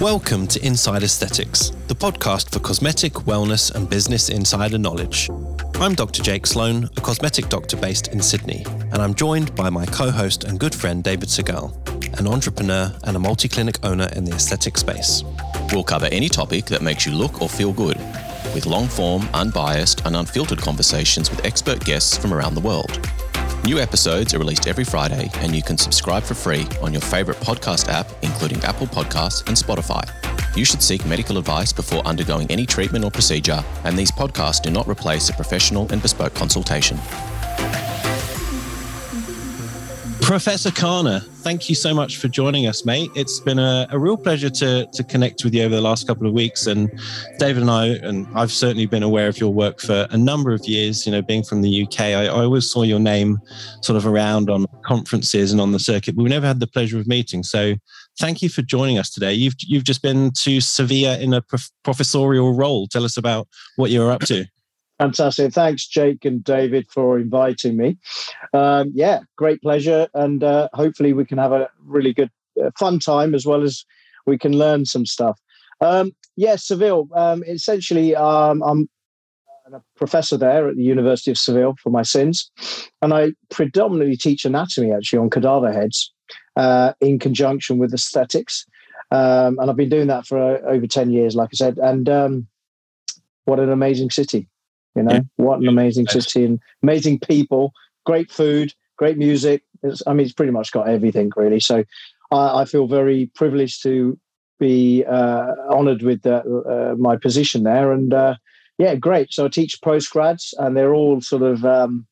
Welcome to Inside Aesthetics, the podcast for cosmetic, wellness, and business insider knowledge. I'm Dr. Jake Sloan, a cosmetic doctor based in Sydney, and I'm joined by my co host and good friend David Segal, an entrepreneur and a multi clinic owner in the aesthetic space. We'll cover any topic that makes you look or feel good, with long form, unbiased, and unfiltered conversations with expert guests from around the world. New episodes are released every Friday, and you can subscribe for free on your favorite podcast app, including Apple Podcasts and Spotify. You should seek medical advice before undergoing any treatment or procedure, and these podcasts do not replace a professional and bespoke consultation. Professor Khanna, thank you so much for joining us, mate. It's been a, a, real pleasure to, to connect with you over the last couple of weeks. And David and I, and I've certainly been aware of your work for a number of years, you know, being from the UK. I, I always saw your name sort of around on conferences and on the circuit, but we never had the pleasure of meeting. So thank you for joining us today. You've, you've just been to Sevilla in a prof- professorial role. Tell us about what you're up to. Fantastic. Thanks, Jake and David, for inviting me. Um, yeah, great pleasure. And uh, hopefully, we can have a really good, uh, fun time as well as we can learn some stuff. Um, yeah, Seville. Um, essentially, um, I'm a professor there at the University of Seville for my sins. And I predominantly teach anatomy actually on cadaver heads uh, in conjunction with aesthetics. Um, and I've been doing that for uh, over 10 years, like I said. And um, what an amazing city you know, yeah. what an amazing city and amazing people, great food, great music. It's, I mean, it's pretty much got everything really. So I, I feel very privileged to be uh, honoured with uh, my position there. And uh, yeah, great. So I teach postgrads, and they're all sort of. Um,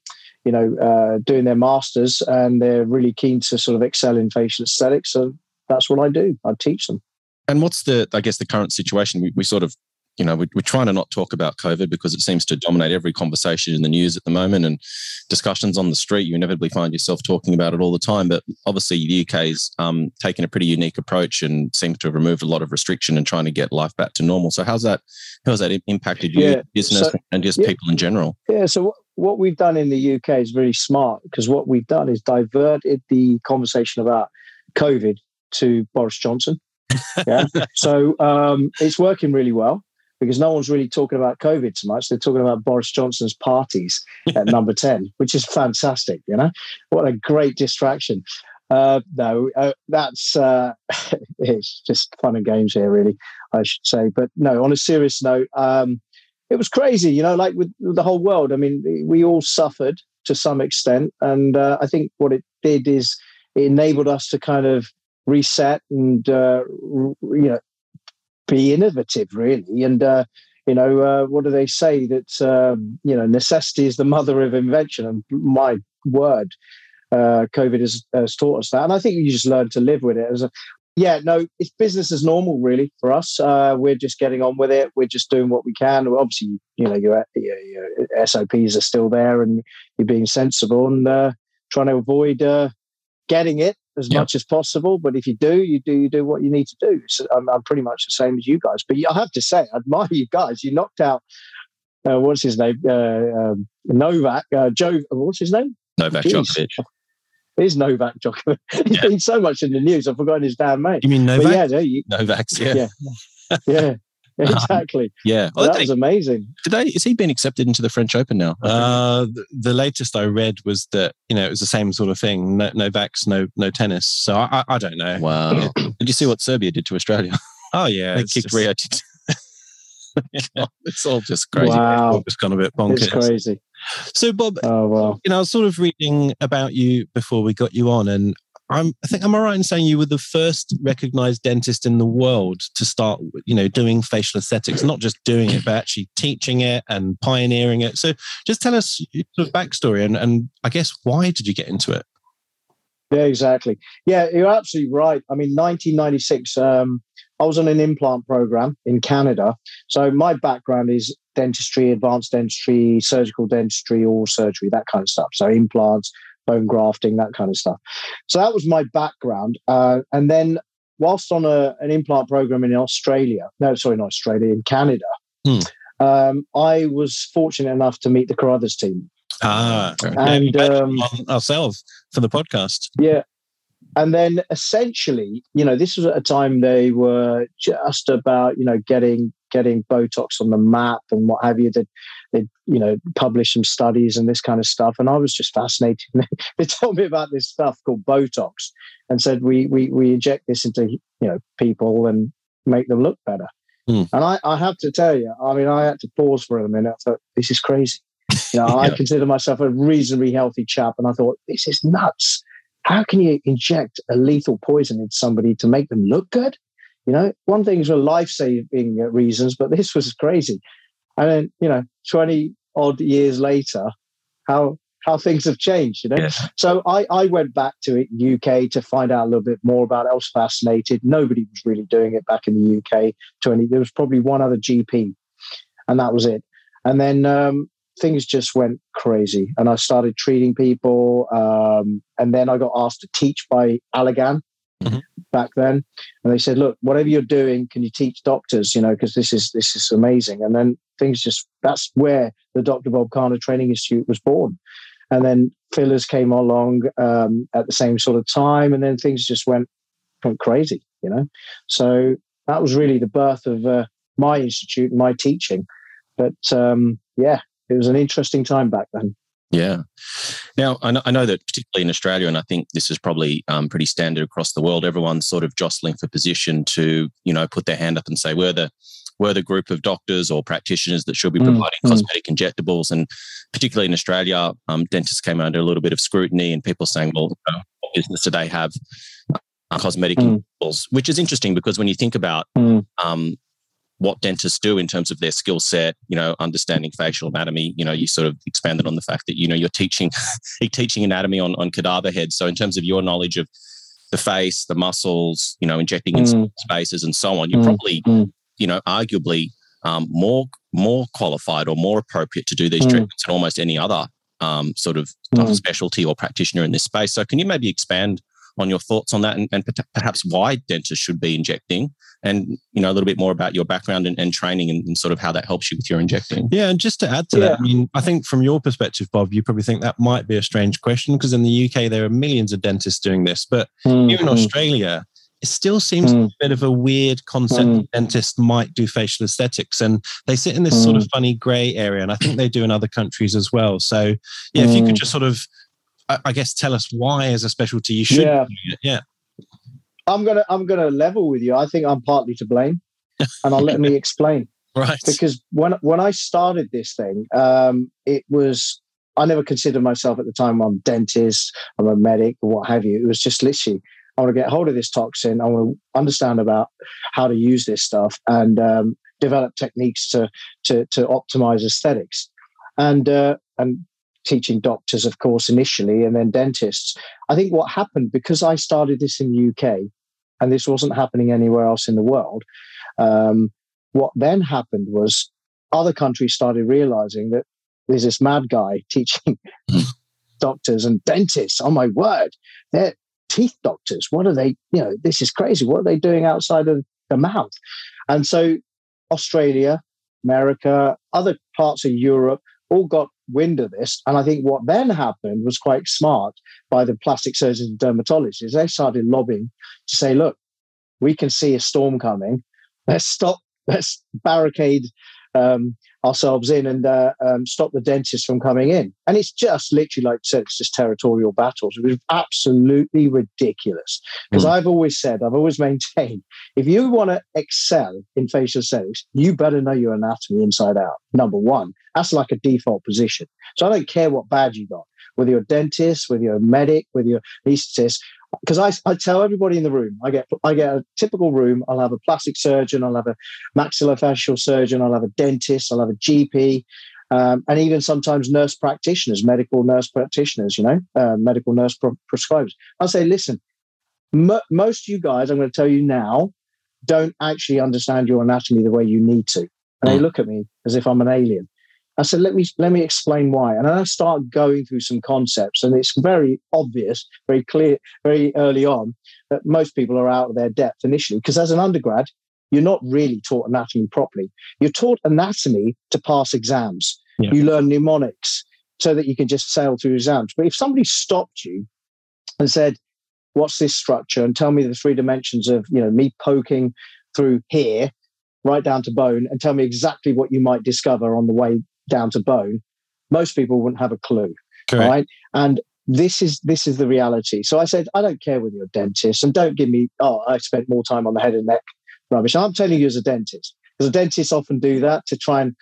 you know, uh, doing their masters, and they're really keen to sort of excel in facial aesthetics. So that's what I do. I teach them. And what's the, I guess, the current situation? We, we sort of you know, we're, we're trying to not talk about COVID because it seems to dominate every conversation in the news at the moment and discussions on the street. You inevitably find yourself talking about it all the time. But obviously, the UK's um, taken a pretty unique approach and seems to have removed a lot of restriction and trying to get life back to normal. So, how's that? How's that impacted you, yeah, business, so, and just yeah, people in general? Yeah. So, what we've done in the UK is really smart because what we've done is diverted the conversation about COVID to Boris Johnson. Yeah. so um, it's working really well because no one's really talking about COVID so much. They're talking about Boris Johnson's parties at number 10, which is fantastic. You know, what a great distraction. Uh, no, uh, that's uh, it's just fun and games here, really, I should say. But no, on a serious note, um, it was crazy, you know, like with, with, the whole world. I mean, we all suffered to some extent. And uh, I think what it did is it enabled us to kind of reset and, uh, you know, be innovative, really. And uh, you know, uh, what do they say that um, you know necessity is the mother of invention? And my word, uh, COVID has, has, taught us that. And I think you just learn to live with it. As a, yeah, no, it's business as normal, really, for us. Uh, we're just getting on with it. We're just doing what we can. Obviously, you know, your, your, your SOPs are still there, and you're being sensible and uh, trying to avoid uh, getting it as much as possible. But if you do, you do you do what you need to do. So I'm, I'm pretty much the same as you guys. But I have to say, I admire you guys. You knocked out uh, what's his name, uh, um, Novak, uh, Joe. What's his name? Novak Djokovic. It is Novak Djokovic. He's yeah. been so much in the news. I've forgotten his damn name. You mean Novak? yeah, no, you, Novak's. Yeah. yeah. yeah. exactly. yeah, well, that was amazing. Did Today, is he been accepted into the French Open now? Uh, the, the, latest I read was that you know it was the same sort of thing. No, no vax, no no tennis. So I, I, I don't know. Wow. did you see what Serbia did to Australia? Oh yeah, they kicked just... Rio. it's all just crazy. Wow, it's gone a bit bonkers. It's crazy. So Bob, oh, wow. you know, I was sort of reading about you before we got you on, and I'm, I think I'm all right in saying you were the first recognized dentist in the world to start, you know, doing facial aesthetics, not just doing it, but actually teaching it and pioneering it. So just tell us the backstory and, and I guess why did you get into it? Yeah, exactly. Yeah, you're absolutely right. I mean, 1996, um, I was on an implant program in Canada. So my background is dentistry, advanced dentistry, surgical dentistry, all surgery, that kind of stuff. So implants, bone grafting, that kind of stuff. So that was my background. Uh, and then, whilst on a, an implant program in Australia, no, sorry, not Australia, in Canada, hmm. um, I was fortunate enough to meet the Carruthers team. Ah, and um, ourselves for the podcast. Yeah, And then essentially, you know, this was at a time they were just about, you know, getting getting Botox on the map and what have you. They, they you know, publish some studies and this kind of stuff. And I was just fascinated. they told me about this stuff called Botox and said we we we inject this into you know people and make them look better. Mm. And I, I have to tell you, I mean, I had to pause for a minute. I thought, this is crazy. You know, yeah. I consider myself a reasonably healthy chap, and I thought, this is nuts. How can you inject a lethal poison into somebody to make them look good? You know, one thing is for life saving reasons, but this was crazy. And then, you know, 20 odd years later, how how things have changed, you know. Yes. So I, I went back to it, UK to find out a little bit more about it. I was fascinated. Nobody was really doing it back in the UK. To any, there was probably one other GP, and that was it. And then um, things just went crazy, and I started treating people. Um, and then I got asked to teach by Allergan, mm-hmm. back then, and they said, "Look, whatever you're doing, can you teach doctors? You know, because this is this is amazing." And then things just that's where the Dr. Bob Khanna Training Institute was born, and then fillers came along um, at the same sort of time, and then things just went went crazy. You know, so that was really the birth of uh, my institute, my teaching. But um, yeah, it was an interesting time back then. Yeah. Now, I know, I know, that particularly in Australia, and I think this is probably um, pretty standard across the world, everyone's sort of jostling for position to, you know, put their hand up and say, we're the, we're the group of doctors or practitioners that should be mm, providing mm, cosmetic injectables. And particularly in Australia, um, dentists came under a little bit of scrutiny and people saying, well, you know, what business do they have uh, cosmetic mm. injectables? Which is interesting because when you think about mm. um, what dentists do in terms of their skill set, you know, understanding facial anatomy. You know, you sort of expanded on the fact that, you know, you're teaching you're teaching anatomy on, on cadaver heads. So in terms of your knowledge of the face, the muscles, you know, injecting mm. in spaces and so on, you're mm. probably, mm. you know, arguably um, more more qualified or more appropriate to do these mm. treatments than almost any other um, sort of mm. specialty or practitioner in this space. So can you maybe expand on your thoughts on that and, and perhaps why dentists should be injecting and you know a little bit more about your background and, and training and, and, sort of how that helps you with your injecting yeah and just to add to yeah. that i mean i think from your perspective bob you probably think that might be a strange question because in the uk there are millions of dentists doing this but mm-hmm. here in australia it still seems mm. a bit of a weird concept mm. dentists might do facial aesthetics and they sit in this mm. sort of mm. funny gray area and i think they do in other countries as well so yeah if you could mm. just sort of I, guess tell us why as a specialty you should yeah. yeah I'm gonna I'm gonna level with you. I think I'm partly to blame, and I'll let me explain. Right. Because when when I started this thing, um, it was I never considered myself at the time. I'm a dentist, I'm a medic, or what have you. It was just literally I want to get hold of this toxin. I want to understand about how to use this stuff and um, develop techniques to to to optimize aesthetics. And uh, and teaching doctors, of course, initially, and then dentists. I think what happened because I started this in the UK, and this wasn't happening anywhere else in the world. Um, what then happened was other countries started realizing that there's this mad guy teaching doctors and dentists. Oh my word, they're teeth doctors. What are they? You know, this is crazy. What are they doing outside of the mouth? And so Australia, America, other parts of Europe all got wind of this. And I think what then happened was quite smart by the plastic surgeons and dermatologists. They started lobbying to say, look, we can see a storm coming. Let's stop, let's barricade um, ourselves in and uh, um, stop the dentists from coming in. And it's just literally, like I said, it's just territorial battles. It was absolutely ridiculous. Because mm. I've always said, I've always maintained, if you want to excel in facial aesthetics, you better know your anatomy inside out. Number one, that's like a default position. So I don't care what badge you got, whether you're a dentist, whether you're a medic, whether you're an anesthetist because I, I tell everybody in the room, I get I get a typical room. I'll have a plastic surgeon, I'll have a maxillofacial surgeon, I'll have a dentist, I'll have a GP, um, and even sometimes nurse practitioners, medical nurse practitioners, you know, uh, medical nurse pro- prescribers. I'll say, listen, m- most of you guys, I'm going to tell you now, don't actually understand your anatomy the way you need to. And they mm. look at me as if I'm an alien. I said, let me let me explain why. And I start going through some concepts, and it's very obvious, very clear, very early on that most people are out of their depth initially. Because as an undergrad, you're not really taught anatomy properly. You're taught anatomy to pass exams. Yeah. You learn mnemonics so that you can just sail through exams. But if somebody stopped you and said, what's this structure, and tell me the three dimensions of you know me poking through here, right down to bone, and tell me exactly what you might discover on the way down to bone, most people wouldn't have a clue. Correct. Right. And this is this is the reality. So I said, I don't care whether you're a dentist, and don't give me, oh, I spent more time on the head and neck rubbish. I'm telling you as a dentist, because dentists often do that to try and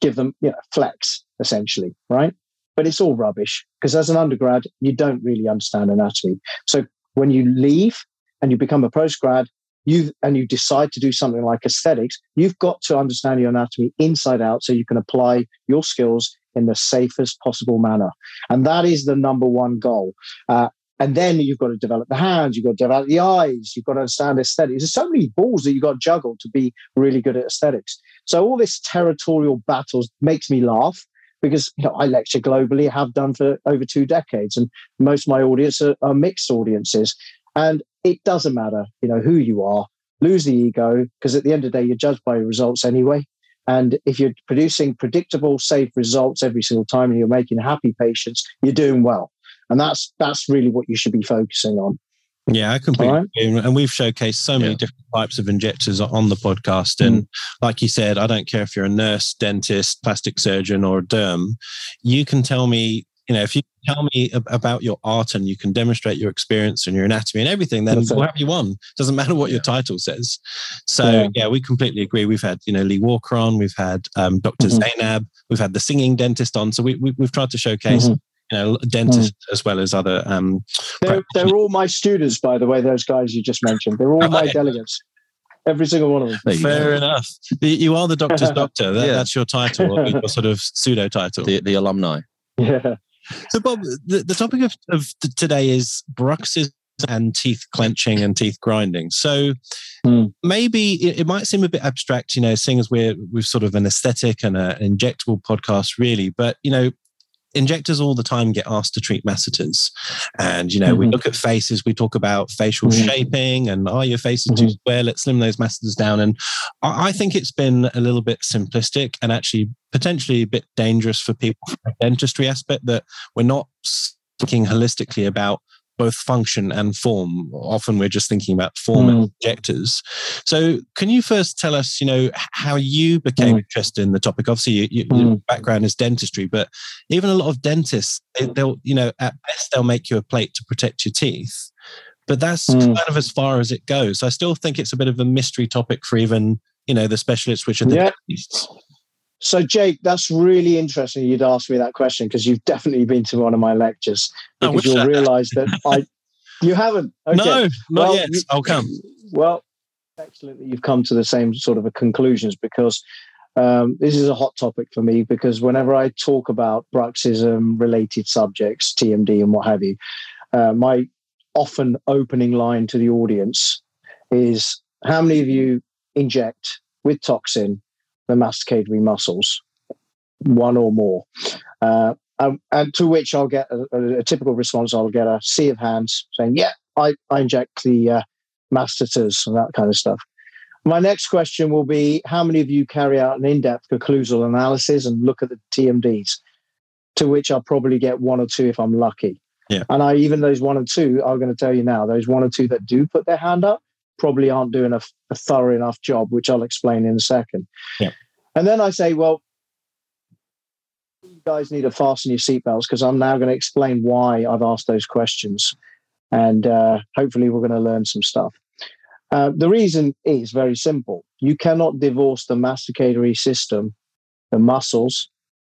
give them, you know, flex essentially, right? But it's all rubbish because as an undergrad, you don't really understand anatomy. So when you leave and you become a postgrad, you and you decide to do something like aesthetics, you've got to understand your anatomy inside out so you can apply your skills in the safest possible manner. And that is the number one goal. Uh, and then you've got to develop the hands, you've got to develop the eyes, you've got to understand aesthetics. There's so many balls that you've got to juggle to be really good at aesthetics. So all this territorial battles makes me laugh because you know, I lecture globally, have done for over two decades, and most of my audience are, are mixed audiences. And it doesn't matter, you know, who you are. Lose the ego because at the end of the day, you're judged by your results anyway. And if you're producing predictable, safe results every single time and you're making happy patients, you're doing well. And that's that's really what you should be focusing on. Yeah, I completely right. agree. And we've showcased so many yeah. different types of injectors on the podcast. And mm. like you said, I don't care if you're a nurse, dentist, plastic surgeon, or a derm, you can tell me you know, if you tell me about your art and you can demonstrate your experience and your anatomy and everything, then we'll have you on. Doesn't matter what yeah. your title says. So yeah. yeah. we completely agree. We've had, you know, Lee Walker on, we've had um, Dr. Mm-hmm. Zainab, we've had the singing dentist on. So we, we, have tried to showcase, mm-hmm. you know, dentists mm. as well as other. Um, they're, they're all my students, by the way, those guys you just mentioned. They're all my delegates. Every single one of them. Fair enough. You are the doctor's doctor. That, yeah. That's your title, your sort of pseudo title. The, the alumni. Yeah. So, Bob, the, the topic of, of today is bruxism and teeth clenching and teeth grinding. So mm. maybe it, it, might seem a bit abstract, you know, seeing as we're we're sort of an aesthetic and an injectable podcast, really. But you know, injectors all the time get asked to treat masseters. And, you know, mm-hmm. we look at faces, we talk about facial mm-hmm. shaping and, oh, your faces mm-hmm. too square, let's slim those masseters down. And I, I, think it's been a little bit simplistic and actually potentially a bit dangerous for people from a dentistry aspect that we're not thinking holistically about both function and form. Often we're just thinking about form mm. and injectors. So, can you first tell us, you know, how you became mm. interested in the topic? Obviously, you, you, mm. your background is dentistry, but even a lot of dentists, they'll, you know, at best they'll make you a plate to protect your teeth. But that's kind of as far as it goes. I still think it's a bit of a mystery topic for even, you know, the specialists, which are the yeah. dentists. So, Jake, that's really interesting. You'd ask me that question because you've definitely been to one of my lectures. Because you'll realise that I, you haven't. Okay. No, not well, yet. You, I'll come. Well, excellent that you've come to the same sort of conclusions because um, this is a hot topic for me. Because whenever I talk about bruxism related subjects, TMD, and what have you, uh, my often opening line to the audience is, "How many of you inject with toxin the masticatory muscles, one or more. Uh, and, and, to which I'll get a, a, a, typical response. I'll get a sea of hands saying, "Yeah, I, I inject the uh, masseters and that kind of stuff." My next question will be: How many of you carry out an in-depth occlusal analysis and look at the TMDs? To which I'll probably get one or two if I'm lucky. Yeah. And I even those one or two, I'm going to tell you now, those one or two that do put their hand up, probably aren't doing a, a thorough enough job, which I'll explain in a second. Yeah. And then I say, well, you guys need to fasten your seatbelts because I'm now going to explain why I've asked those questions. And uh, hopefully, we're going to learn some stuff. Uh, the reason is very simple. You cannot divorce the masticatory system, the muscles,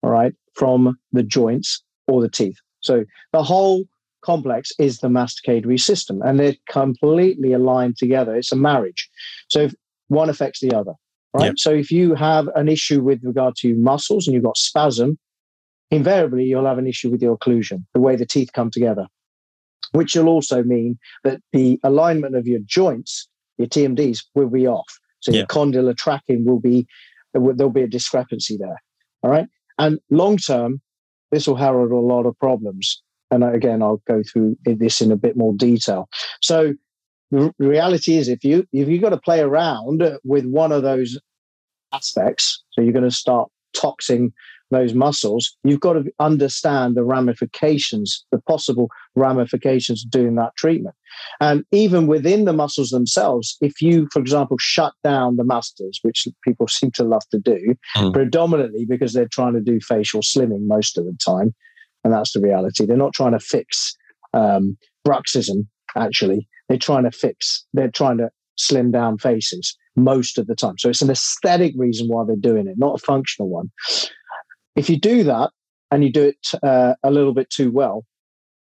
all right, from the joints or the teeth. So the whole complex is the masticatory system, and they're completely aligned together. It's a marriage. So if one affects the other, right? Yep. So if you have an issue with regard to muscles and you've got spasm, invariably you'll have an issue with your occlusion, the way the teeth come together, which will also mean that the alignment of your joints, your TMDs, will be off. So yep. your condylar tracking will be there'll be a discrepancy there. All right. And long term, this will herald a lot of problems. And again, I'll go through this in a bit more detail. So the reality is, if you if you've got to play around with one of those aspects, so you're going to start toxing those muscles, you've got to understand the ramifications, the possible ramifications of doing that treatment. And even within the muscles themselves, if you, for example, shut down the masseters, which people seem to love to do, mm. predominantly because they're trying to do facial slimming most of the time, and that's the reality. They're not trying to fix um, bruxism, actually. They're trying to fix, they're trying to slim down faces most of the time. So it's an aesthetic reason why they're doing it, not a functional one. If you do that and you do it uh, a little bit too well,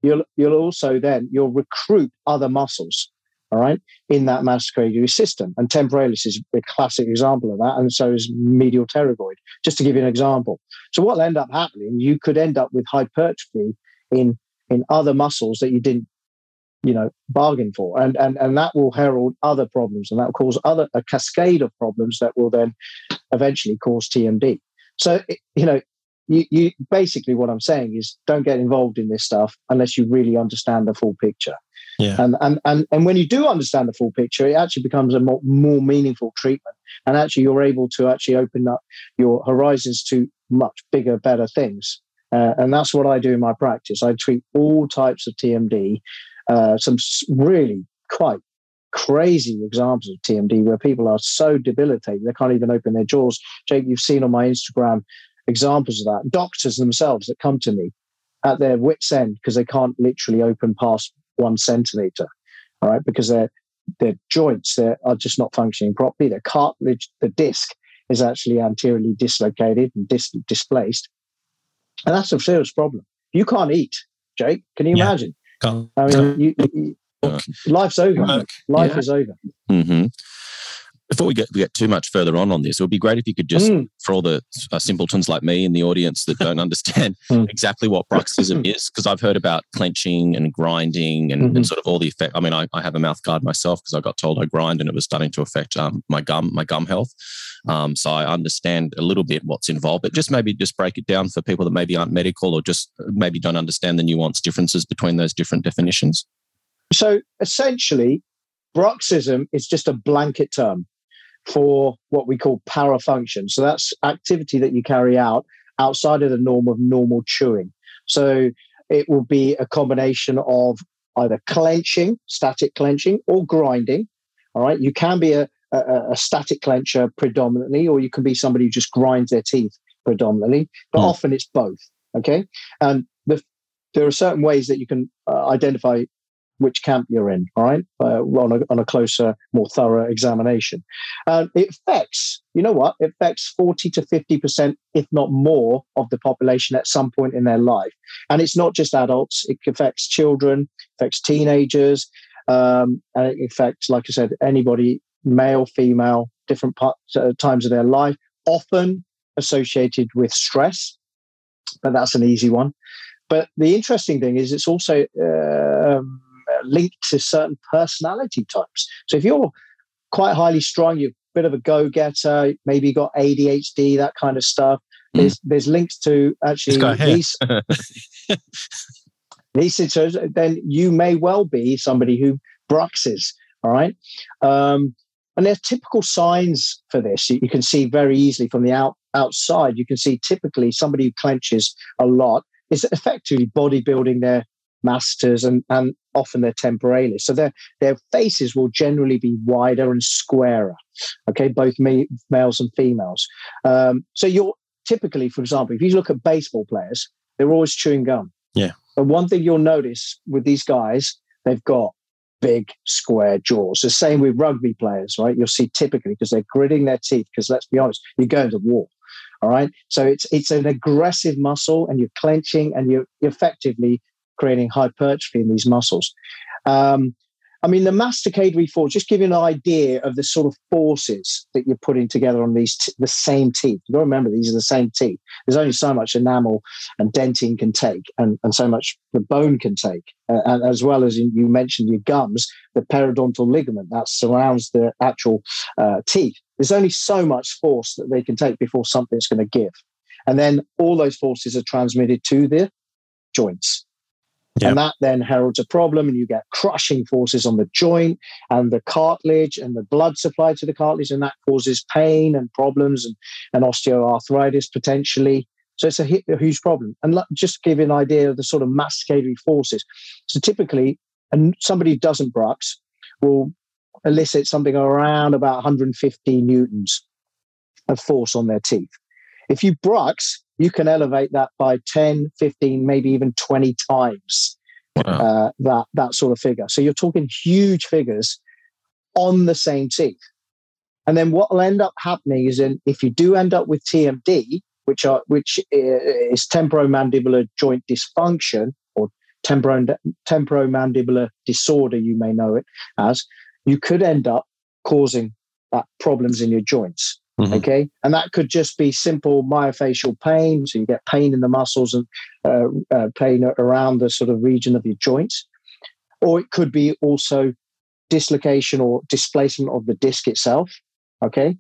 you'll you'll also then you'll recruit other muscles, all right, in that masticatory system. And temporalis is a classic example of that, and so is medial pterygoid. Just to give you an example. So what will end up happening? You could end up with hypertrophy in in other muscles that you didn't you know bargain for and and and that will herald other problems and that will cause other a cascade of problems that will then eventually cause tmd so you know you, you basically what i'm saying is don't get involved in this stuff unless you really understand the full picture yeah. and, and and and when you do understand the full picture it actually becomes a more, more meaningful treatment and actually you're able to actually open up your horizons to much bigger better things uh, and that's what I do in my practice. I treat all types of TMD uh, some really quite crazy examples of TMD where people are so debilitated they can't even open their jaws. Jake, you've seen on my Instagram examples of that. Doctors themselves that come to me at their wits' end because they can't literally open past one centimeter, all right, because their their joints are just not functioning properly. Their cartilage, the disc, is actually anteriorly dislocated and dis- displaced, and that's a serious problem. You can't eat, Jake. Can you yeah. imagine? I mean, you, you, life's over. Life yeah. is over. Mm-hmm. Before we get, we get too much further on on this, it would be great if you could just, mm. for all the uh, simpletons like me in the audience that don't understand mm. exactly what bruxism is, because I've heard about clenching and grinding and, mm-hmm. and, sort of all the effect. I mean, I, I have a mouth guard myself because I got told I grind and it was starting to affect um, my gum, my gum health. Um, so I understand a little bit what's involved, but just maybe just break it down for people that maybe aren't medical or just uh, maybe don't understand the nuance differences between those different definitions. So essentially, bruxism is just a blanket term for what we call parafunction. So that's activity that you carry out outside of the norm of normal chewing. So it will be a combination of either clenching, static clenching, or grinding. All right. You can be a, a, a, static clencher predominantly, or you can be somebody who just grinds their teeth predominantly, but mm. often it's both. Okay. And the, there are certain ways that you can uh, identify which camp you're in, all right, uh, on, a, on a closer, more thorough examination. And it affects, you know what, it affects 40 to 50%, if not more, of the population at some point in their life. And it's not just adults, it affects children, affects teenagers, um, and it affects, like I said, anybody male, female, different parts, uh, times of their life, often associated with stress, but that's an easy one. But the interesting thing is, it's also um, linked to certain personality types. So if you're quite highly strung, you're a bit of a go-getter, maybe you got ADHD, that kind of stuff. Hmm. There's mm. there's links to actually these these situations. Then you may well be somebody who bruxes. All right. Um, and there's typical signs for this. You, you can see very easily from the out, outside. You can see typically somebody who clenches a lot is effectively bodybuilding their masseters and, and often their temporalis. So their their faces will generally be wider and squarer. Okay, both me, males and females. Um, so you're typically, for example, if you look at baseball players, they're always chewing gum. Yeah. And one thing you'll notice with these guys, they've got big square jaws. The same with rugby players, right? You'll see typically because they're gritting their teeth. Because let's be honest, you're going to war. All right. So it's it's an aggressive muscle, and you're clenching, and you're effectively creating hypertrophy in these muscles. Um, I mean, the masticatory force, just give you an idea of the sort of forces that you're putting together on these, t- the same teeth. You've got to remember, these are the same teeth. There's only so much enamel and dentin can take, and, and so much the bone can take. Uh, and as well as you mentioned your gums, the periodontal ligament that surrounds the actual uh, teeth. There's only so much force that they can take before something's going to give. And then all those forces are transmitted to the joints. Yep. And that then heralds a problem, and you get crushing forces on the joint and the cartilage and the blood supply to the cartilage, and that causes pain and problems and, and osteoarthritis potentially. So it's a, a huge problem. And just give you an idea of the sort of masticatory forces. So typically, and somebody who doesn't brux will elicit something around about 150 newtons of force on their teeth. If you brux, you can elevate that by 10, 15, maybe even 20 times wow. uh, that, that sort of figure. So you're talking huge figures on the same teeth. And then what will end up happening is in, if you do end up with TMD, which are which is temporomandibular joint dysfunction or temporo, temporomandibular disorder, you may know it as, you could end up causing uh, problems in your joints. Mm-hmm. Okay. And that could just be simple myofascial pain. So you get pain in the muscles and uh, uh, pain around the sort of region of your joints. Or it could be also dislocation or displacement of the disc itself. Okay.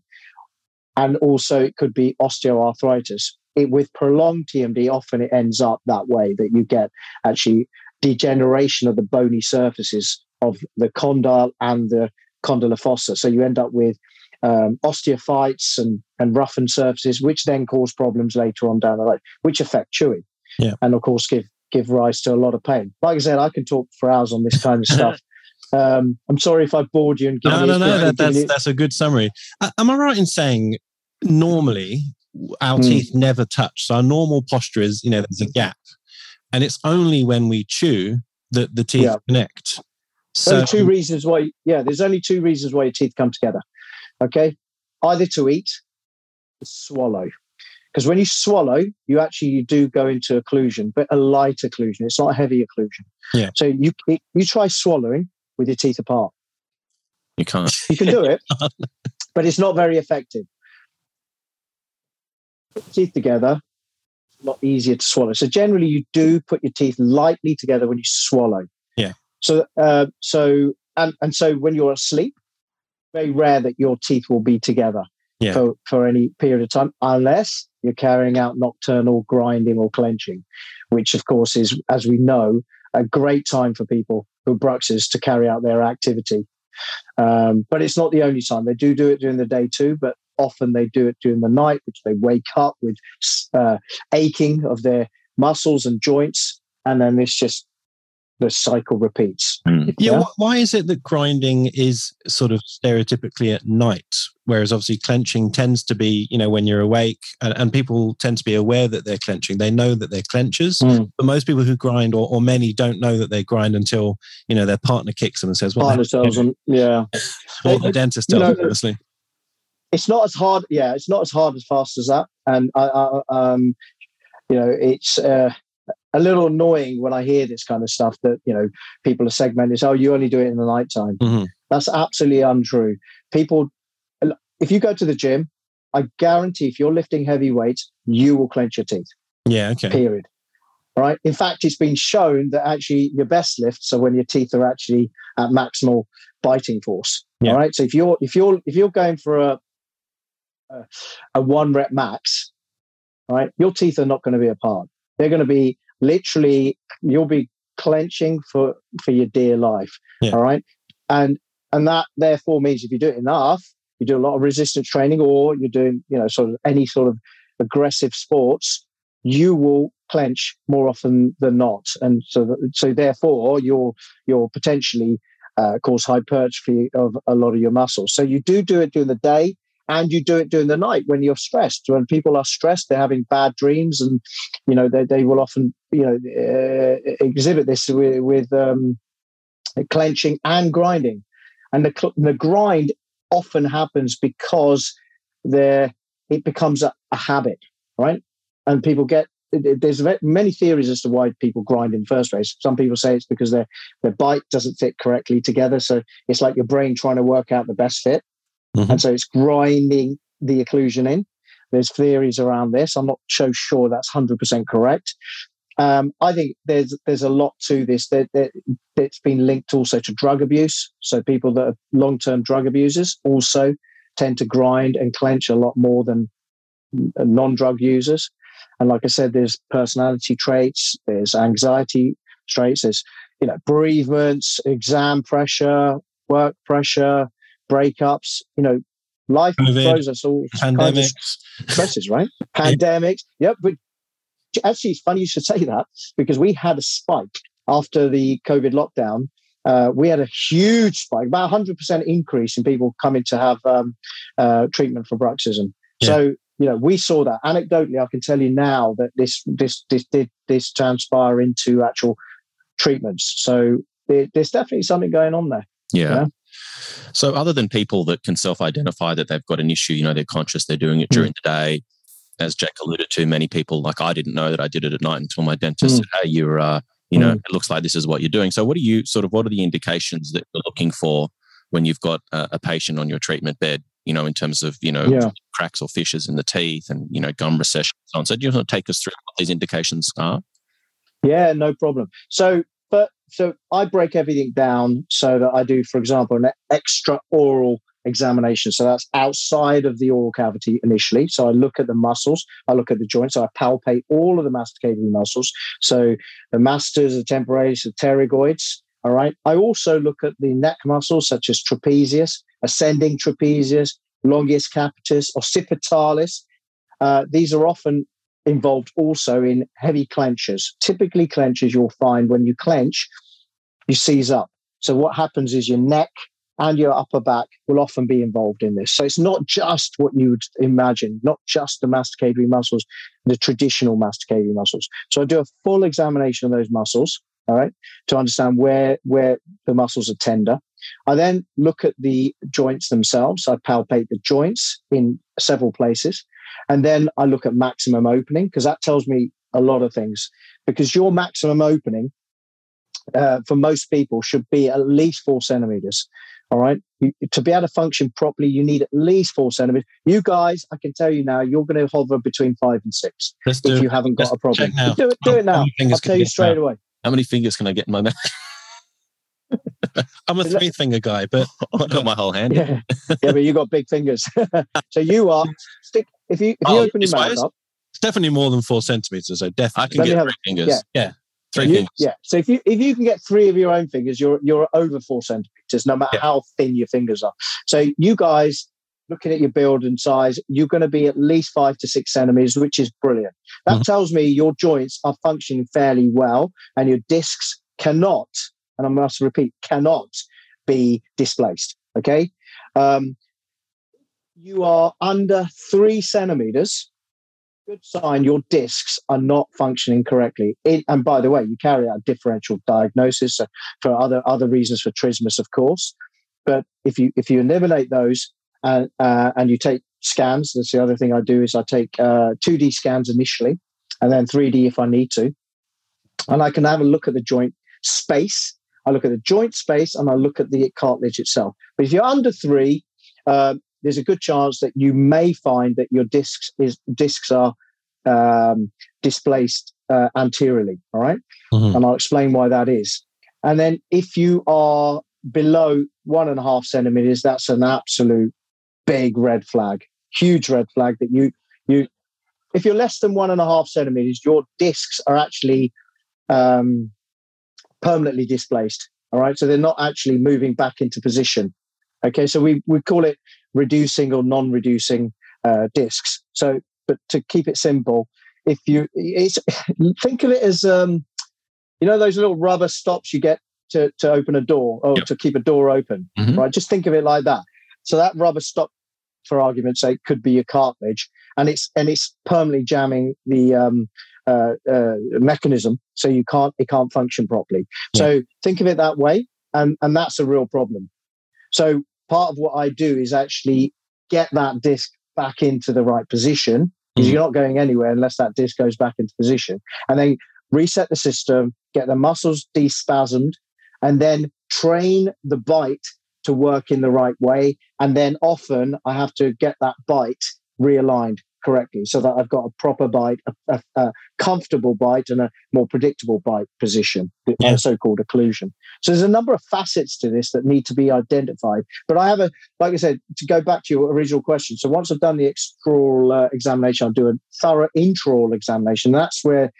And also it could be osteoarthritis. It, with prolonged TMD, often it ends up that way that you get actually degeneration of the bony surfaces of the condyle and the condylar fossa. So you end up with um, osteophytes and, and roughened surfaces, which then cause problems later on down the road, which affect chewing. Yeah. And of course, give give rise to a lot of pain. Like I said, I can talk for hours on this kind of stuff. Um, I'm sorry if I bored you and no, no, no. That, that's that's a good summary. Uh, am I right in saying normally our mm. teeth never touch? So our normal posture is, you know, there's a gap, and it's only when we chew that the teeth yeah. connect. So only two reasons why. Yeah, there's only two reasons why your teeth come together. Okay, either to eat, or swallow. Because when you swallow, you actually you do go into occlusion, but a light occlusion. It's not a heavy occlusion. Yeah. So you you try swallowing with your teeth apart. You can't. You can do it, but it's not very effective. Put teeth together, a lot easier to swallow. So generally, you do put your teeth lightly together when you swallow. Yeah. So, uh, so and and so when you're asleep, very rare that your teeth will be together yeah. for, for any period of time, unless you're carrying out nocturnal grinding or clenching, which of course is, as we know, a great time for people who bruxes to carry out their activity. Um, but it's not the only time. They do do it during the day too, but often they do it during the night, which they wake up with uh, aching of their muscles and joints. And then it's just the cycle repeats. Mm. Yeah. yeah. Why is it that grinding is sort of stereotypically at night, whereas obviously clenching tends to be, you know, when you're awake, and, and people tend to be aware that they're clenching. They know that they're clenchers, mm. but most people who grind, or, or many, don't know that they grind until you know their partner kicks them and says, "Well, partner tells them, yeah," or the dentist tells them, obviously. It's not as hard, yeah. It's not as hard as fast as that, and I, I um, you know, it's. Uh, a little annoying when I hear this kind of stuff that you know people are segmented. Oh, you only do it in the nighttime. Mm-hmm. That's absolutely untrue. People, if you go to the gym, I guarantee if you're lifting heavy weights, you will clench your teeth. Yeah. Okay. Period. Right. In fact, it's been shown that actually your best lifts are when your teeth are actually at maximal biting force. Yeah. All right. So if you're if you're if you're going for a a, a one rep max, right, your teeth are not going to be apart. They're going to be literally you'll be clenching for for your dear life yeah. all right? And and that therefore means if you do it enough you do a lot of resistance training or you're doing you know sort of any sort of aggressive sports you will clench more often than not. And so so therefore you'll you'll potentially uh, cause hypertrophy of a lot of your muscles. So you do do it during the day and you do it during the night when you're stressed. When people are stressed, they're having bad dreams, and you know they, they will often you know uh, exhibit this with, with um, clenching and grinding, and the the grind often happens because there it becomes a, a habit, right? And people get there's many theories as to why people grind in the first place. Some people say it's because their their bite doesn't fit correctly together, so it's like your brain trying to work out the best fit. Mm-hmm. And so it's grinding the occlusion in. There's theories around this. I'm not so sure that's 100% correct. Um, I think there's there's a lot to this that, that it's been linked also to drug abuse. So people that are long term drug abusers also tend to grind and clench a lot more than non drug users. And like I said, there's personality traits, there's anxiety traits, there's you know bereavements, exam pressure, work pressure, breakups, you know, life COVID, throws us all pandemics. stresses, right? Pandemics. Yep. But actually, it's funny you should say that because we had a spike after the COVID lockdown. Uh, we had a huge spike, about 100% increase in people coming to have um, uh, treatment for bruxism. Yeah. So, you know, we saw that. Anecdotally, I can tell you now that this this this did this transpire into actual treatments. So there, there's definitely something going on there. Yeah. So, other than people that can self identify that they've got an issue, you know, they're conscious, they're doing it hmm. during mm. the day. As Jack alluded to, many people, like I didn't know that I did it at night until my dentist mm. said, Hey, you're, uh, you know, mm. it looks like this is what you're doing. So, what are you sort of, what are the indications that you're looking for when you've got a, a patient on your treatment bed, you know, in terms of, you know, yeah. cracks or fissures in the teeth and, you know, gum recession and so on? So, do you want to take us through what these indications are? Yeah, no problem. So, so I break everything down so that I do, for example, an extra oral examination. So that's outside of the oral cavity initially. So I look at the muscles, I look at the joints, I palpate all of the masticating muscles. So the masseters, the temporalis, the pterygoids. All right. I also look at the neck muscles such as trapezius, ascending trapezius, longus capitis, occipitalis. Uh, these are often involved also in heavy clenches. Typically, clenches you'll find when you clench, you seize up. So what happens is your neck and your upper back will often be involved in this. So it's not just what you would imagine, not just the masticatory muscles, the traditional masticatory muscles. So I do a full examination of those muscles, all right, to understand where where the muscles are tender. I then look at the joints themselves. I palpate the joints in several places. And then I look at maximum opening because that tells me a lot of things. Because your maximum opening uh, for most people should be at least four centimeters. All right. You, to be able to function properly, you need at least four centimeters. You guys, I can tell you now, you're going to hover between five and 6 if you haven't got a problem. Do it, do it now. I'll tell you straight away. How many fingers can I get in my mouth? I'm a three finger guy, but I've got my whole hand. Yeah, yeah but you got big fingers. so you are stick if you if you oh, open your mouth up. It's definitely more than four centimeters. So definitely, I can get three fingers. Yeah, yeah. Three you, fingers. Yeah. So if you if you can get three of your own fingers, you're you're over four centimeters, no matter yeah. how thin your fingers are. So you guys, looking at your build and size, you're going to be at least five to six centimeters, which is brilliant. That mm-hmm. tells me your joints are functioning fairly well, and your discs cannot and I must repeat, cannot be displaced. Okay. Um, you are under three centimeters. Good sign your discs are not functioning correctly. It, and by the way, you carry out differential diagnosis for other other reasons for trismus, of course. But if you if you eliminate those and uh, uh, and you take scans, that's the other thing I do is I take uh, 2D scans initially, and then 3D if I need to, and I can have a look at the joint space I look at the joint space and I look at the cartilage itself. But if you're under three, uh, there's a good chance that you may find that your discs is discs are um, displaced uh, anteriorly. All right? mm-hmm. and I'll explain why that is. And then if you are below one and a half centimeters, that's an absolute big red flag, huge red flag that you you. If you're less than one and a half centimeters, your discs are actually um, permanently displaced. All right. So they're not actually moving back into position. Okay. So we, we call it reducing or non reducing uh, discs. So, but to keep it simple, if you it's, think of it as, um, you know, those little rubber stops you get to, to open a door or yep. to keep a door open, mm-hmm. right? Just think of it like that. So that rubber stop, for argument's sake, could be your cartilage, and it's and it's permanently jamming the um, uh, uh, mechanism, so you can't it can't function properly. Yeah. So think of it that way, and and that's a real problem. So part of what I do is actually get that disc back into the right position because mm. you're not going anywhere unless that disc goes back into position, and then reset the system, get the muscles despasmed, and then train the bite to work in the right way. And then often I have to get that bite realigned correctly so that I've got a proper bite, a, a, a comfortable bite, and a more predictable bite position, yeah. so called occlusion. So there's a number of facets to this that need to be identified. But I have a, like I said, to go back to your original question. So once I've done the extraoral uh, examination, I'll do a thorough intraoral examination. That's where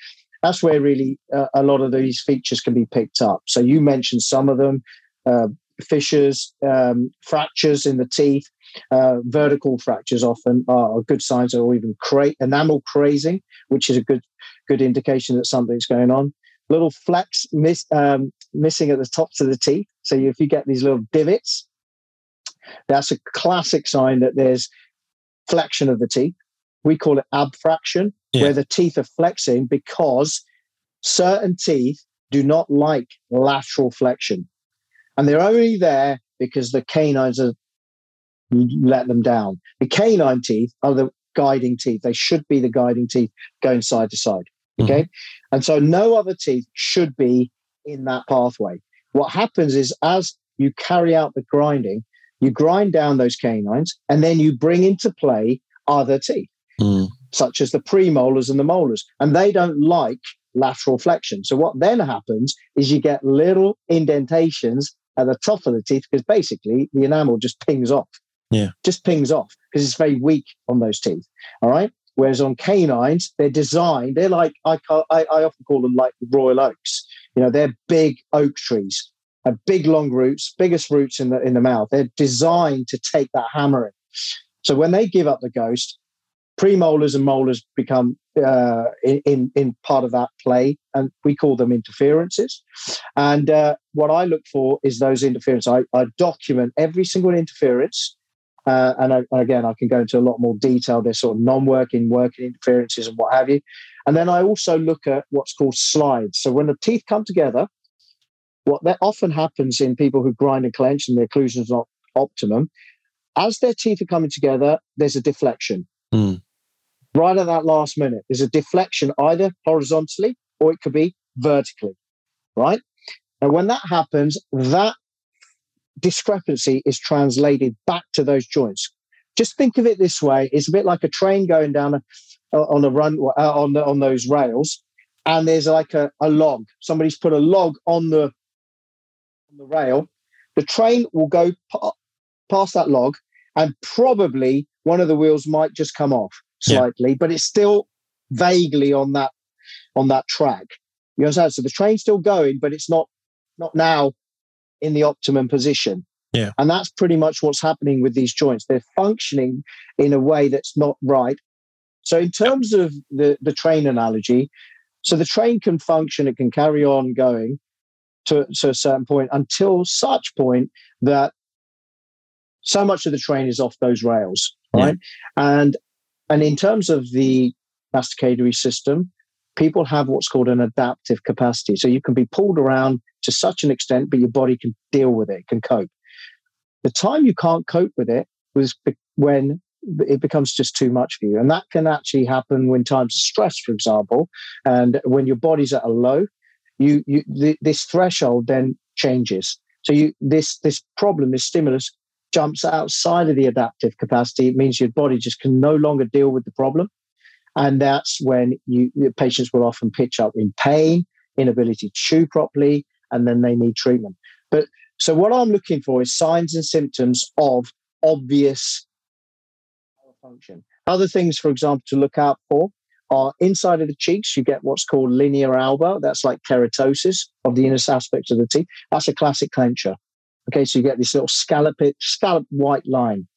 that's where really uh, a lot of these features can be picked up. So you mentioned some of them. Uh, fissures, um, fractures in the teeth. Uh, vertical fractures often are good signs, or even cra- enamel crazing, which is a good good indication that something's going on. Little flecks miss, um, missing at the tops of the teeth. So if you get these little divots, that's a classic sign that there's flexion of the teeth. We call it abfraction, yeah. where the teeth are flexing because certain teeth do not like lateral flexion. And they're only there because the canines are let them down. The canine teeth are the guiding teeth. They should be the guiding teeth going side to side. Mm-hmm. Okay. Mm-hmm. And so no other teeth should be in that pathway. What happens is as you carry out the grinding, you grind down those canines and then you bring into play other teeth, mm. such as the premolars and the molars. And they don't like lateral flexion. So what then happens is you get little indentations at the top of the teeth because basically the enamel just pings off. Yeah. Just pings off because it's very weak on those teeth. All right. Whereas on canines, they're designed, they're like, I, I, I often call them like royal oaks. You know, they're big oak trees, have big long roots, biggest roots in the, in the mouth. They're designed to take that hammering. So when they give up the ghost, premolars and molars become uh, in, in part of that play, and we call them interferences. And uh, what I look for is those interferences. I, I document every single interference uh, and, I, again, I can go into a lot more detail. There's sort of non-working, working interferences, and what have you. And then I also look at what's called slides. So when the teeth come together, what that often happens in people who grind and clench and the occlusion is not optimum, as their teeth are coming together, there's a deflection. Mm. Right at that last minute, there's a deflection either horizontally or it could be vertically. Right. And when that happens, that discrepancy is translated back to those joints. Just think of it this way: it's a bit like a train going down a, on a run uh, on the, on those rails, and there's like a, a log. Somebody's put a log on the on the rail. The train will go pa- past that log, and probably one of the wheels might just come off slightly, yeah. but it's still vaguely on that on that track. You understand? So the train's still going, but it's not not now in the optimum position. Yeah. And that's pretty much what's happening with these joints. They're functioning in a way that's not right. So, in terms of the, the train analogy, so the train can function, it can carry on going to, to a certain point until such point that so much of the train is off those rails, right? Yeah. And and in terms of the masticatory system, people have what's called an adaptive capacity. So you can be pulled around to such an extent, but your body can deal with it, can cope. The time you can't cope with it was when it becomes just too much for you. And that can actually happen when times of stress, for example, and when your body's at a low, you, you th- this threshold then changes. So you this this problem, this stimulus jumps outside of the adaptive capacity. It means your body just can no longer deal with the problem. And that's when you patients will often pitch up in pain, inability to chew properly, and then they need treatment. But so what I'm looking for is signs and symptoms of obvious function. Other things, for example, to look out for are inside of the cheeks, you get what's called linea alba. That's like keratosis of the inner aspect of the teeth. That's a classic clencher. Okay, so you get this little scallop, scallop white line.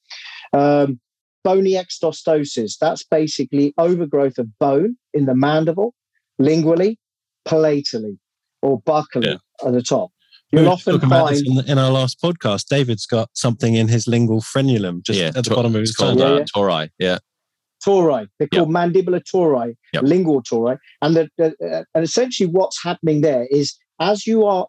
Um, bony exostosis, that's basically overgrowth of bone in the mandible, lingually, palatally, or buccally yeah. at the top. You'll we often find in, the, in, our last podcast, David's got something in his lingual frenulum just yeah, at the bottom of his called tongue. Uh, yeah, tori. Yeah. Tori. They're called yep. mandibular tori, yep. lingual tori. And, the, the, uh, and essentially what's happening there is as you are,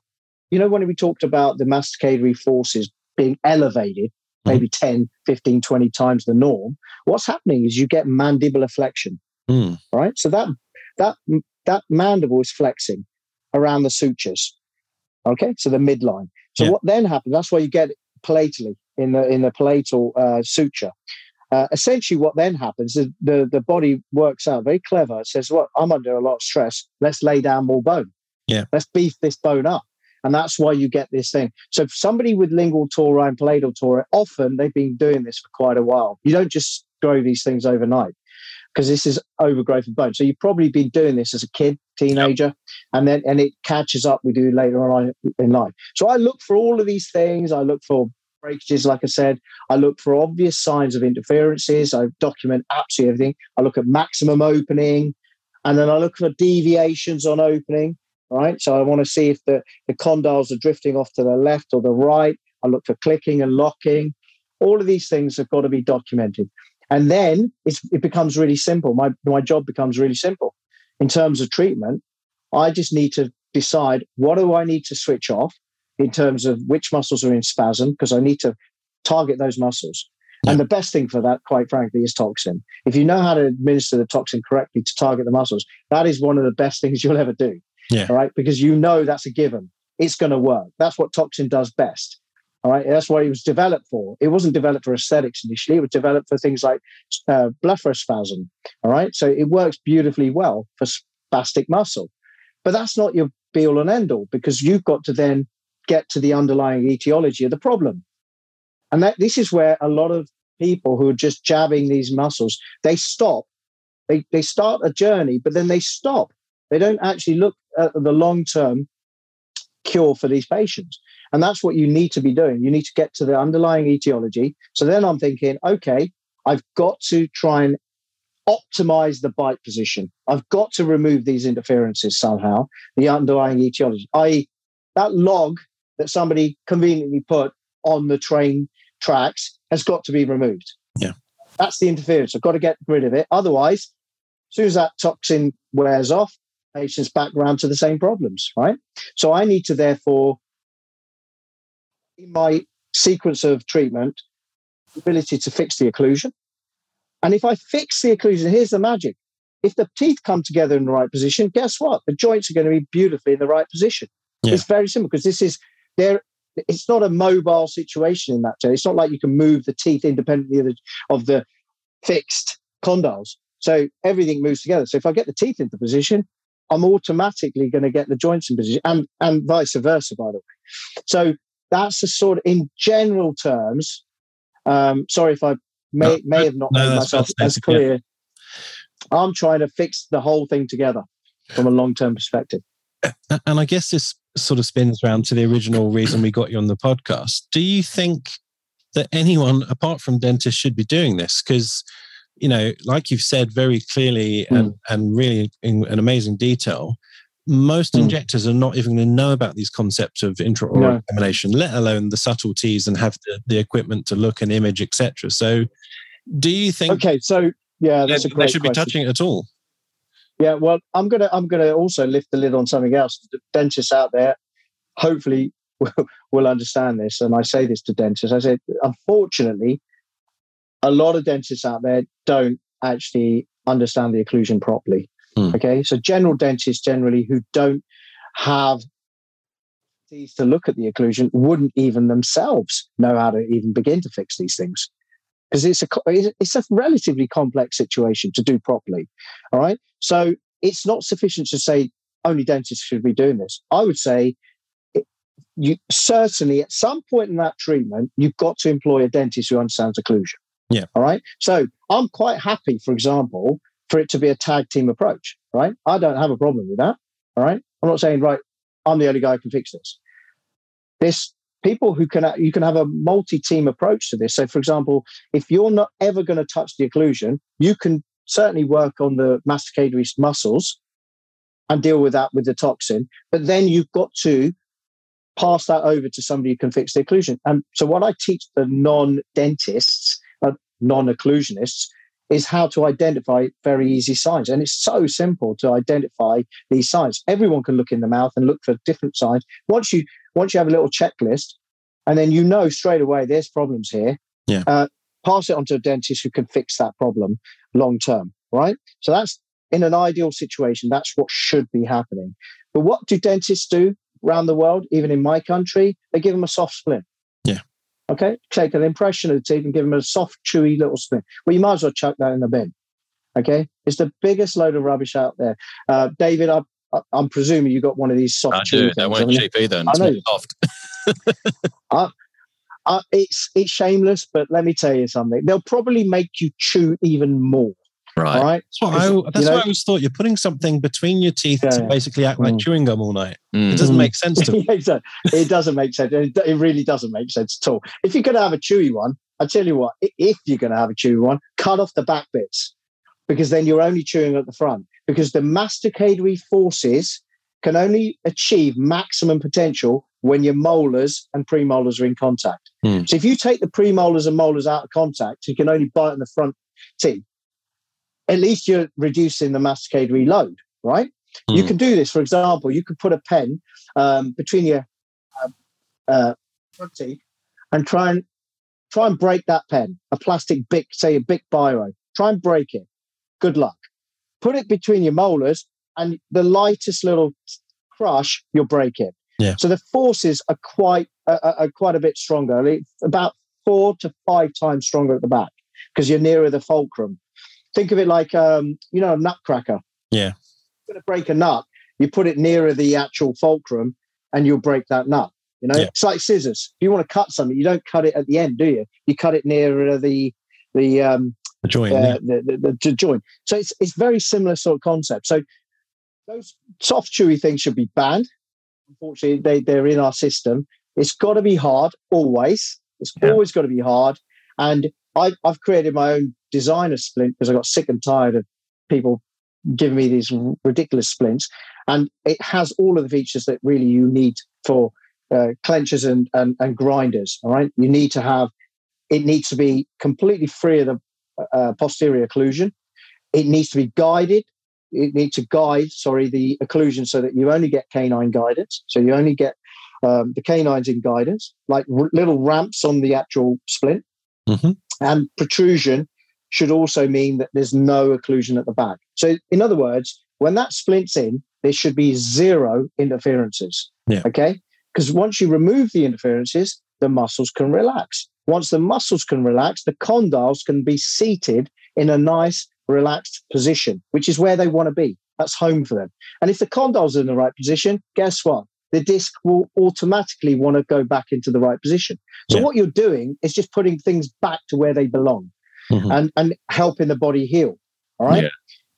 you know, when we talked about the masticatory forces being elevated, mm-hmm. maybe 10, 15, 20 times the norm, what's happening is you get mandibular flexion. Mm. Right. So that that that mandible is flexing around the sutures. Okay, so the midline. So yeah. what then happens? That's why you get palatally in the in the palatal uh, suture. Uh, essentially, what then happens is the the body works out very clever. It says, "Well, I'm under a lot of stress. Let's lay down more bone. Yeah, let's beef this bone up." And that's why you get this thing. So, somebody with lingual tori and palatal tori, often they've been doing this for quite a while. You don't just grow these things overnight because this is overgrowth of bone. So, you've probably been doing this as a kid teenager, yep. and then and it catches up with you later on in life. So I look for all of these things. I look for breakages, like I said. I look for obvious signs of interferences. I document absolutely everything. I look at maximum opening, and then I look for deviations on opening. Right. So I want to see if the, the condyles are drifting off to the left or the right. I look for clicking and locking. All of these things have got to be documented. And then it becomes really simple. My, my job becomes really simple. In terms of treatment, I just need to decide what do I need to switch off in terms of which muscles are in spasm, because I need to target those muscles. Yeah. And the best thing for that, quite frankly, is toxin. If you know how to administer the toxin correctly to target the muscles, that is one of the best things you'll ever do. Yeah. All right. Because you know that's a given. It's going to work. That's what toxin does best. All right, that's what it was developed for. It wasn't developed for aesthetics initially. It was developed for things like uh, blepharospasm. All right, so it works beautifully well for spastic muscle, but that's not your be all and end all because you've got to then get to the underlying etiology of the problem, and that this is where a lot of people who are just jabbing these muscles they stop. They they start a journey, but then they stop. They don't actually look at the long term cure for these patients. And that's what you need to be doing. You need to get to the underlying etiology. So then I'm thinking, okay, I've got to try and optimize the bite position. I've got to remove these interferences somehow, the underlying etiology, i.e., that log that somebody conveniently put on the train tracks has got to be removed. Yeah. That's the interference. I've got to get rid of it. Otherwise, as soon as that toxin wears off, patients back around to the same problems, right? So I need to therefore, in my sequence of treatment, ability to fix the occlusion. And if I fix the occlusion, here's the magic. If the teeth come together in the right position, guess what? The joints are going to be beautifully in the right position. Yeah. It's very simple because this is there. It's not a mobile situation in that. It's not like you can move the teeth independently of the, of the fixed condyles. So everything moves together. So if I get the teeth into position, I'm automatically going to get the joints in position and, and vice versa, by the way. So that's the sort of, in general terms, um, sorry if I may, no, may have not no, made myself as clear. Yeah. I'm trying to fix the whole thing together from a long term perspective. And I guess this sort of spins around to the original reason we got you on the podcast. Do you think that anyone apart from dentists should be doing this? Because you know, like you've said very clearly mm. and, and really in an amazing detail, most mm. injectors are not even going to know about these concepts of intraoral no. examination, let alone the subtleties and have the, the equipment to look and image, etc. So, do you think? Okay, so yeah, that's they, a great they should question. be touching it at all. Yeah, well, I'm gonna I'm gonna also lift the lid on something else. The dentists out there, hopefully, will, will understand this. And I say this to dentists. I say, unfortunately, a lot of dentists out there don't actually understand the occlusion properly. Mm. Okay, so general dentists generally who don't have these to look at the occlusion wouldn't even themselves know how to even begin to fix these things because it's a it's a relatively complex situation to do properly. All right, so it's not sufficient to say only dentists should be doing this. I would say you certainly at some point in that treatment you've got to employ a dentist who understands occlusion. Yeah. All right. So I'm quite happy, for example, for it to be a tag team approach. Right. I don't have a problem with that. All right. I'm not saying, right, I'm the only guy who can fix this. This people who can you can have a multi-team approach to this. So, for example, if you're not ever going to touch the occlusion, you can certainly work on the masticatory muscles and deal with that with the toxin. But then you've got to pass that over to somebody who can fix the occlusion. And so, what I teach the non-dentists non occlusionists is how to identify very easy signs. And it's so simple to identify these signs. Everyone can look in the mouth and look for different signs. Once you once you have a little checklist, and then you know straight away there's problems here. Yeah. Uh, pass it on to a dentist who can fix that problem long term. Right. So that's in an ideal situation. That's what should be happening. But what do dentists do around the world, even in my country? They give them a soft splint. Okay, take an impression of the teeth and give them a soft, chewy little spoon. Well, you might as well chuck that in the bin. Okay, it's the biggest load of rubbish out there. Uh, David, I, am presuming you got one of these soft. I do. They weren't cheap either. I know. Soft. uh, uh, it's it's shameless, but let me tell you something. They'll probably make you chew even more. Right. All right. That's, what I, that's you know- why I always thought you're putting something between your teeth Yeah, to yeah. basically act like Mm. chewing gum all night. Mm. It doesn't Mm. make sense to me. Exactly. it doesn't make sense. It, it really doesn't make sense at all. If you're going to have a chewy one, I tell you what, if you're going to have a chewy one, cut off the back bits because then you're only chewing at the front. Because the masticatory forces can only achieve maximum potential when your molars and premolars are in contact. Hmm. So if you take the premolars and molars out of contact, you can only bite on the front teeth. At least you're reducing the masticatory reload, right? You Hmm. can do this. For example, you could put a pen um, between your um, uh, front teeth and try and try and break that pen. A plastic bic, say a bic biro. Try and break it. Good luck. Put it between your molars, and the lightest little crush, you'll break it. Yeah. So the forces are quite uh, are are quite a bit stronger. It's About four to five times stronger at the back because you're nearer the fulcrum. Think of it like um, you know a nutcracker. Yeah. You're going to break a nut, you put it nearer the actual fulcrum, and you'll break that nut. You know, Yeah. it's like scissors. If you want to cut something, you don't cut it at the end, do you? You cut it nearer the the um, The joint. uh, yeah. the, the, the, the joint. So it's it's very similar sort of concept. So those soft chewy things should be banned. Unfortunately, they they're in our system. It's got to be hard always. It's Yeah. always got to be hard. And I've I've created my own designer splint because I got sick and tired of people giving me these ridiculous splints. And it has all of the features that really you need for uh, clenchers and, and and grinders. All right, you need to have. It needs to be completely free of the uh, posterior occlusion. It needs to be guided. It needs to guide, sorry, the occlusion so that you only get canine guidance. So you only get um, the canines in guidance, like r- little ramps on the actual splint. Mhm. And protrusion should also mean that there's no occlusion at the back. So, in other words, when that splint's in, there should be zero interferences. Yeah. Okay. Because once you remove the interferences, the muscles can relax. Once the muscles can relax, the condyles can be seated in a nice, relaxed position, which is where they want to be. That's home for them. And if the condyles are in the right position, guess what? The disc will automatically want to go back into the right position. So Yeah. what you're doing is just putting things back to where they belong Mhm. and, and helping the body heal. All right. Yeah.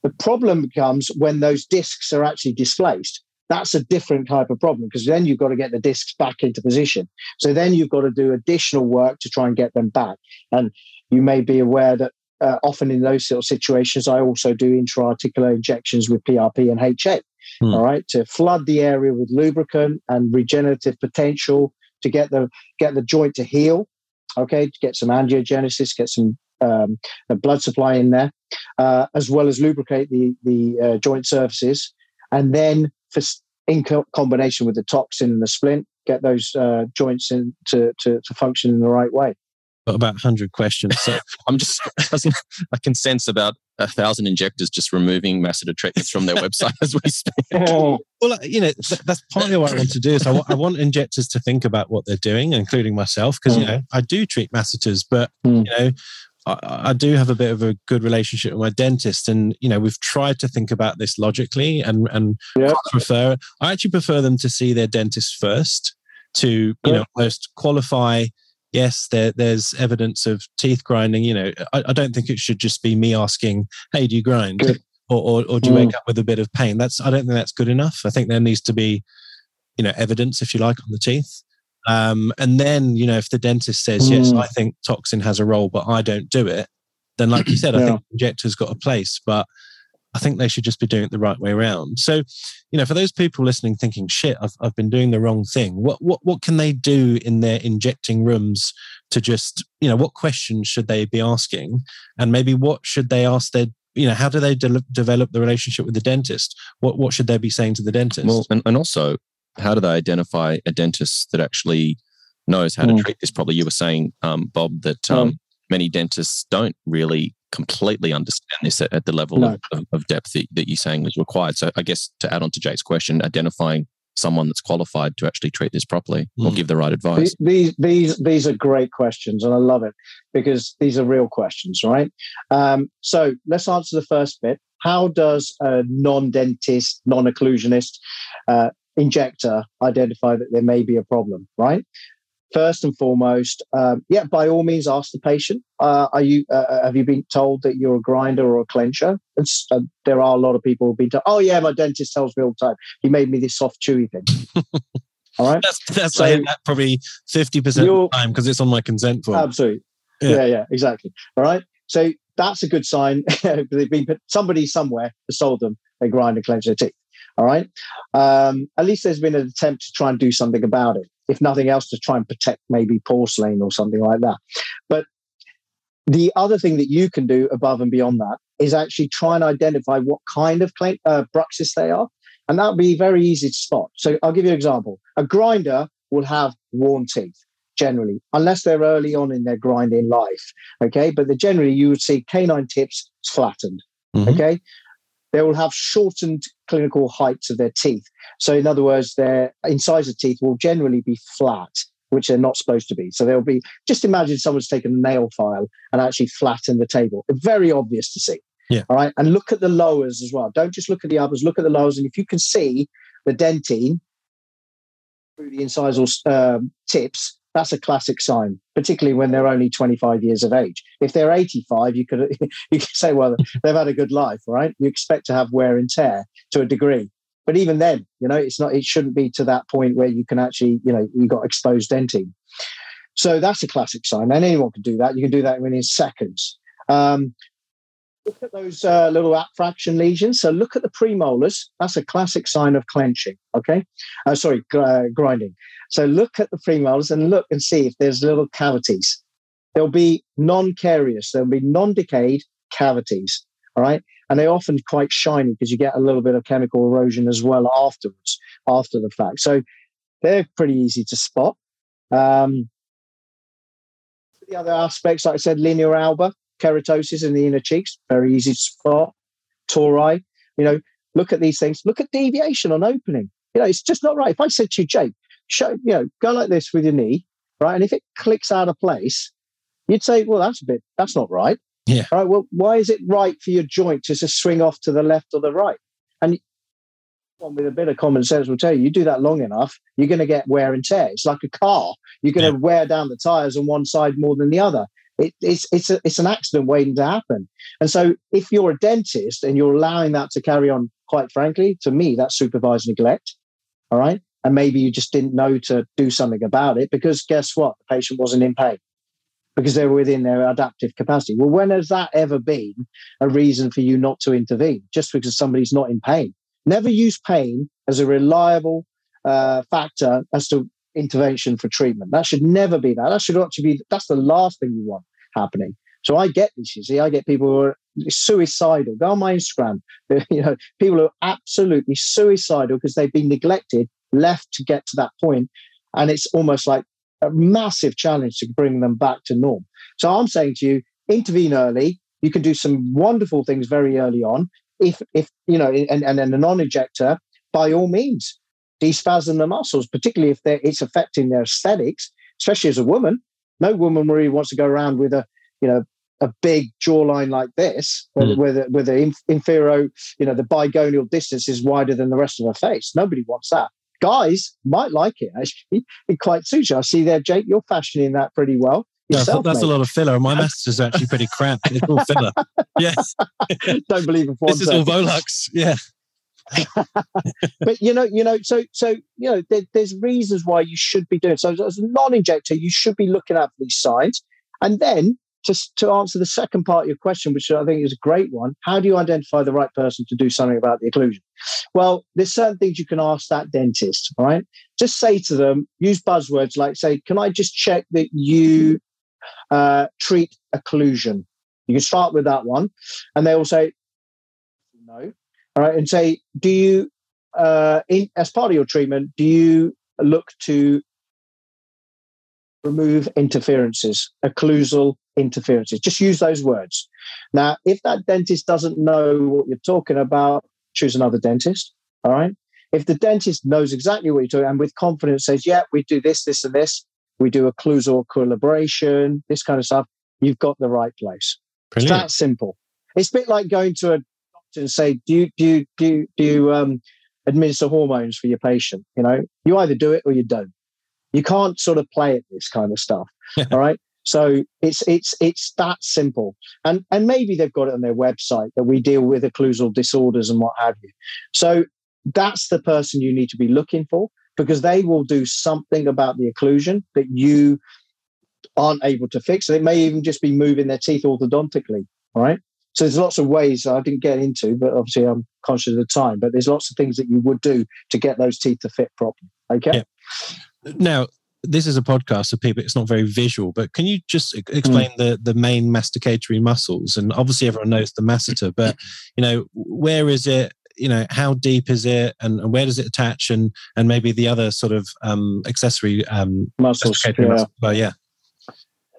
The problem comes when those discs are actually displaced. That's a different type of problem because then you've got to get the discs back into position. So then you've got to do additional work to try and get them back. And you may be aware that uh, often in those sort of situations, I also do intra-articular injections with PRP and HA. Hmm. All right, to flood the area with lubricant and regenerative potential to get the get the joint to heal. Okay, to get some angiogenesis, get some um, blood supply in there, uh, as well as lubricate the the uh, joint surfaces, and then for, in co- combination with the toxin and the splint, get those uh, joints in to, to to function in the right way. Got about 100 questions. So I'm just, I can sense about a thousand injectors just removing masseter treatments from their website as we speak. well, uh, you know, th- that's partly what I want to do. Is I want injectors to think about what they're doing, including myself, because you Mm. know I do treat masseters, but Mm. you know. I, I do have a bit of a good relationship with my dentist, and you know we've tried to think about this logically, and and Yeah. prefer. I actually prefer them to see their dentist first to you Yeah. know most qualify. Yes, there, there's evidence of teeth grinding. You know, I, I don't think it should just be me asking, "Hey, do you grind?" Or, or, or do you wake up with a bit of pain? That's I don't think that's good enough. I think there needs to be, you know, evidence, if you like, on the teeth. Um, and then, you know, if the dentist says, yes, Mm. I think toxin has a role, but I don't do it, then, like you said, I Yeah. think injectors got a place, but I think they should just be doing it the right way around. So, you know, for those people listening, thinking, "Shit, I've, I've been doing the wrong thing." What what what can they do in their injecting rooms to just, you know, what questions should they be asking, and maybe what should they ask their, you know, how do they de- develop the relationship with the dentist? What what should they be saying to the dentist? Well, and, and also, how do they identify a dentist that actually knows how to Mm. treat this properly? You were saying, um, Bob, that Mm. um, many dentists don't really completely understand this at, at the level No. of, of, of depth that, that you're saying is required. So, I guess to add on to Jake's question, identifying someone that's qualified to actually treat this properly or Mm. give the right advice. These these these are great questions, and I love it because these are real questions, right? Um, so let's answer the first bit. How does a non-dentist, non-occlusionist uh, injector identify that there may be a problem? Right. First and foremost, um, yeah, by all means, ask the patient: uh, Are you? Uh, uh have you been told that you're a grinder or a clencher? And uh, there are a lot of people who've been told, "Oh yeah, my dentist tells me all the time. He made me this soft, chewy thing." all right, that's that's so, that probably fifty percent of the time because it's on my consent form. Absolutely. Yeah. yeah, yeah, exactly. All right. So that's a good sign. They've been somebody somewhere has told them they grind and clench their teeth. All right. Um, at least there's been an attempt to try and do something about it if nothing else, to try and protect maybe porcelain or something like that. But the other thing that you can do above and beyond that is actually try and identify what kind of claim, uh, bruxist they are. And that would be very easy to spot. So I'll give you an example. A grinder will have worn teeth generally, unless they're early on in their grinding life. Okay. But the, generally, you would see canine tips flattened. Mm-hmm. Okay they will have shortened clinical heights of their teeth. So, in other words, their incisor teeth will generally be flat, which they're not supposed to be. So, they'll be just imagine someone's taken a nail file and actually flattened the table. Very obvious to see. Yeah. All right. And look at the lowers as well. Don't just look at the uppers, look at the lowers. And if you can see the dentine through the incisal um, tips, that's a classic sign, particularly when they're only 25 years of age. If they're 85, you could you could say, well, they've had a good life, right? You expect to have wear and tear to a degree. But even then, you know, it's not it shouldn't be to that point where you can actually, you know, you got exposed dentine. So that's a classic sign. And anyone can do that. You can do that within seconds. Um, look at those uh, little abfraction lesions. So look at the premolars. That's a classic sign of clenching. Okay, uh, sorry, uh, grinding. So look at the premolars and look and see if there's little cavities. There'll be non-carious. There'll be non-decayed cavities. All right, and they're often quite shiny because you get a little bit of chemical erosion as well afterwards, after the fact. So they're pretty easy to spot. Um, the other aspects, like I said, linea alba, keratosis in the inner cheeks, very easy to spot. Tori, you know, look at these things. Look at deviation on opening. You know, it's just not right. If I said to you, Jake, show, you know, go like this with your knee, right? And if it clicks out of place, you'd say, well, that's a bit, that's not right. Yeah. All right. Well, why is it right for your joint to just swing off to the left or the right? And one with a bit of common sense will tell you, you do that long enough, you're going to get wear and tear. It's like a car. You're going yeah. to wear down the tires on one side more than the other. It, it's it's a, it's an accident waiting to happen. And so, if you're a dentist and you're allowing that to carry on, quite frankly, to me, that's supervised neglect. All right, and maybe you just didn't know to do something about it because guess what, the patient wasn't in pain because they were within their adaptive capacity. Well, when has that ever been a reason for you not to intervene just because somebody's not in pain? Never use pain as a reliable uh, factor as to intervention for treatment. That should never be that. That should actually be that's the last thing you want happening. So I get this, you see, I get people who are suicidal. Go on my Instagram. You know, people who are absolutely suicidal because they've been neglected, left to get to that point, and it's almost like a massive challenge to bring them back to norm. So I'm saying to you, intervene early. You can do some wonderful things very early on. If if you know, and, and then a non-injector, by all means, despasm the muscles, particularly if it's affecting their aesthetics, especially as a woman. No woman really wants to go around with a, you know, a big jawline like this, where, mm. where the, where the inferior, you know, the bigonial distance is wider than the rest of her face. Nobody wants that. Guys might like it actually. It quite suits you. I see there, Jake. You're fashioning that pretty well. Yourself, that's mate. a lot of filler. My message is actually pretty crap. It's all filler. yes. Don't believe in This is all Volux. Yeah. but you know, you know, so so you know, there, there's reasons why you should be doing. So as a non-injector, you should be looking out for these signs, and then just to answer the second part of your question, which I think is a great one, how do you identify the right person to do something about the occlusion? Well, there's certain things you can ask that dentist, right? Just say to them, use buzzwords like, say, can I just check that you uh, treat occlusion? You can start with that one. And they will say, no. All right. And say, do you, uh, in, as part of your treatment, do you look to remove interferences, occlusal interferences? Just use those words. Now, if that dentist doesn't know what you're talking about, choose another dentist. All right. If the dentist knows exactly what you're doing and with confidence says, yeah, we do this, this, and this, we do occlusal equilibration, this kind of stuff, you've got the right place. Brilliant. It's that simple. It's a bit like going to a and say, do you do you, do you, do you um, administer hormones for your patient? You know, you either do it or you don't. You can't sort of play at this kind of stuff. all right. So it's it's it's that simple, and and maybe they've got it on their website that we deal with occlusal disorders and what have you. So that's the person you need to be looking for because they will do something about the occlusion that you aren't able to fix. And it may even just be moving their teeth orthodontically. All right. So there's lots of ways I didn't get into, but obviously I'm conscious of the time. But there's lots of things that you would do to get those teeth to fit properly. Okay. Yeah. Now, this is a podcast, so people it's not very visual. But can you just explain mm. the the main masticatory muscles? And obviously, everyone knows the masseter, but you know where is it? You know how deep is it, and, and where does it attach, and and maybe the other sort of um, accessory um, muscles. Yeah. Muscles. Well, yeah.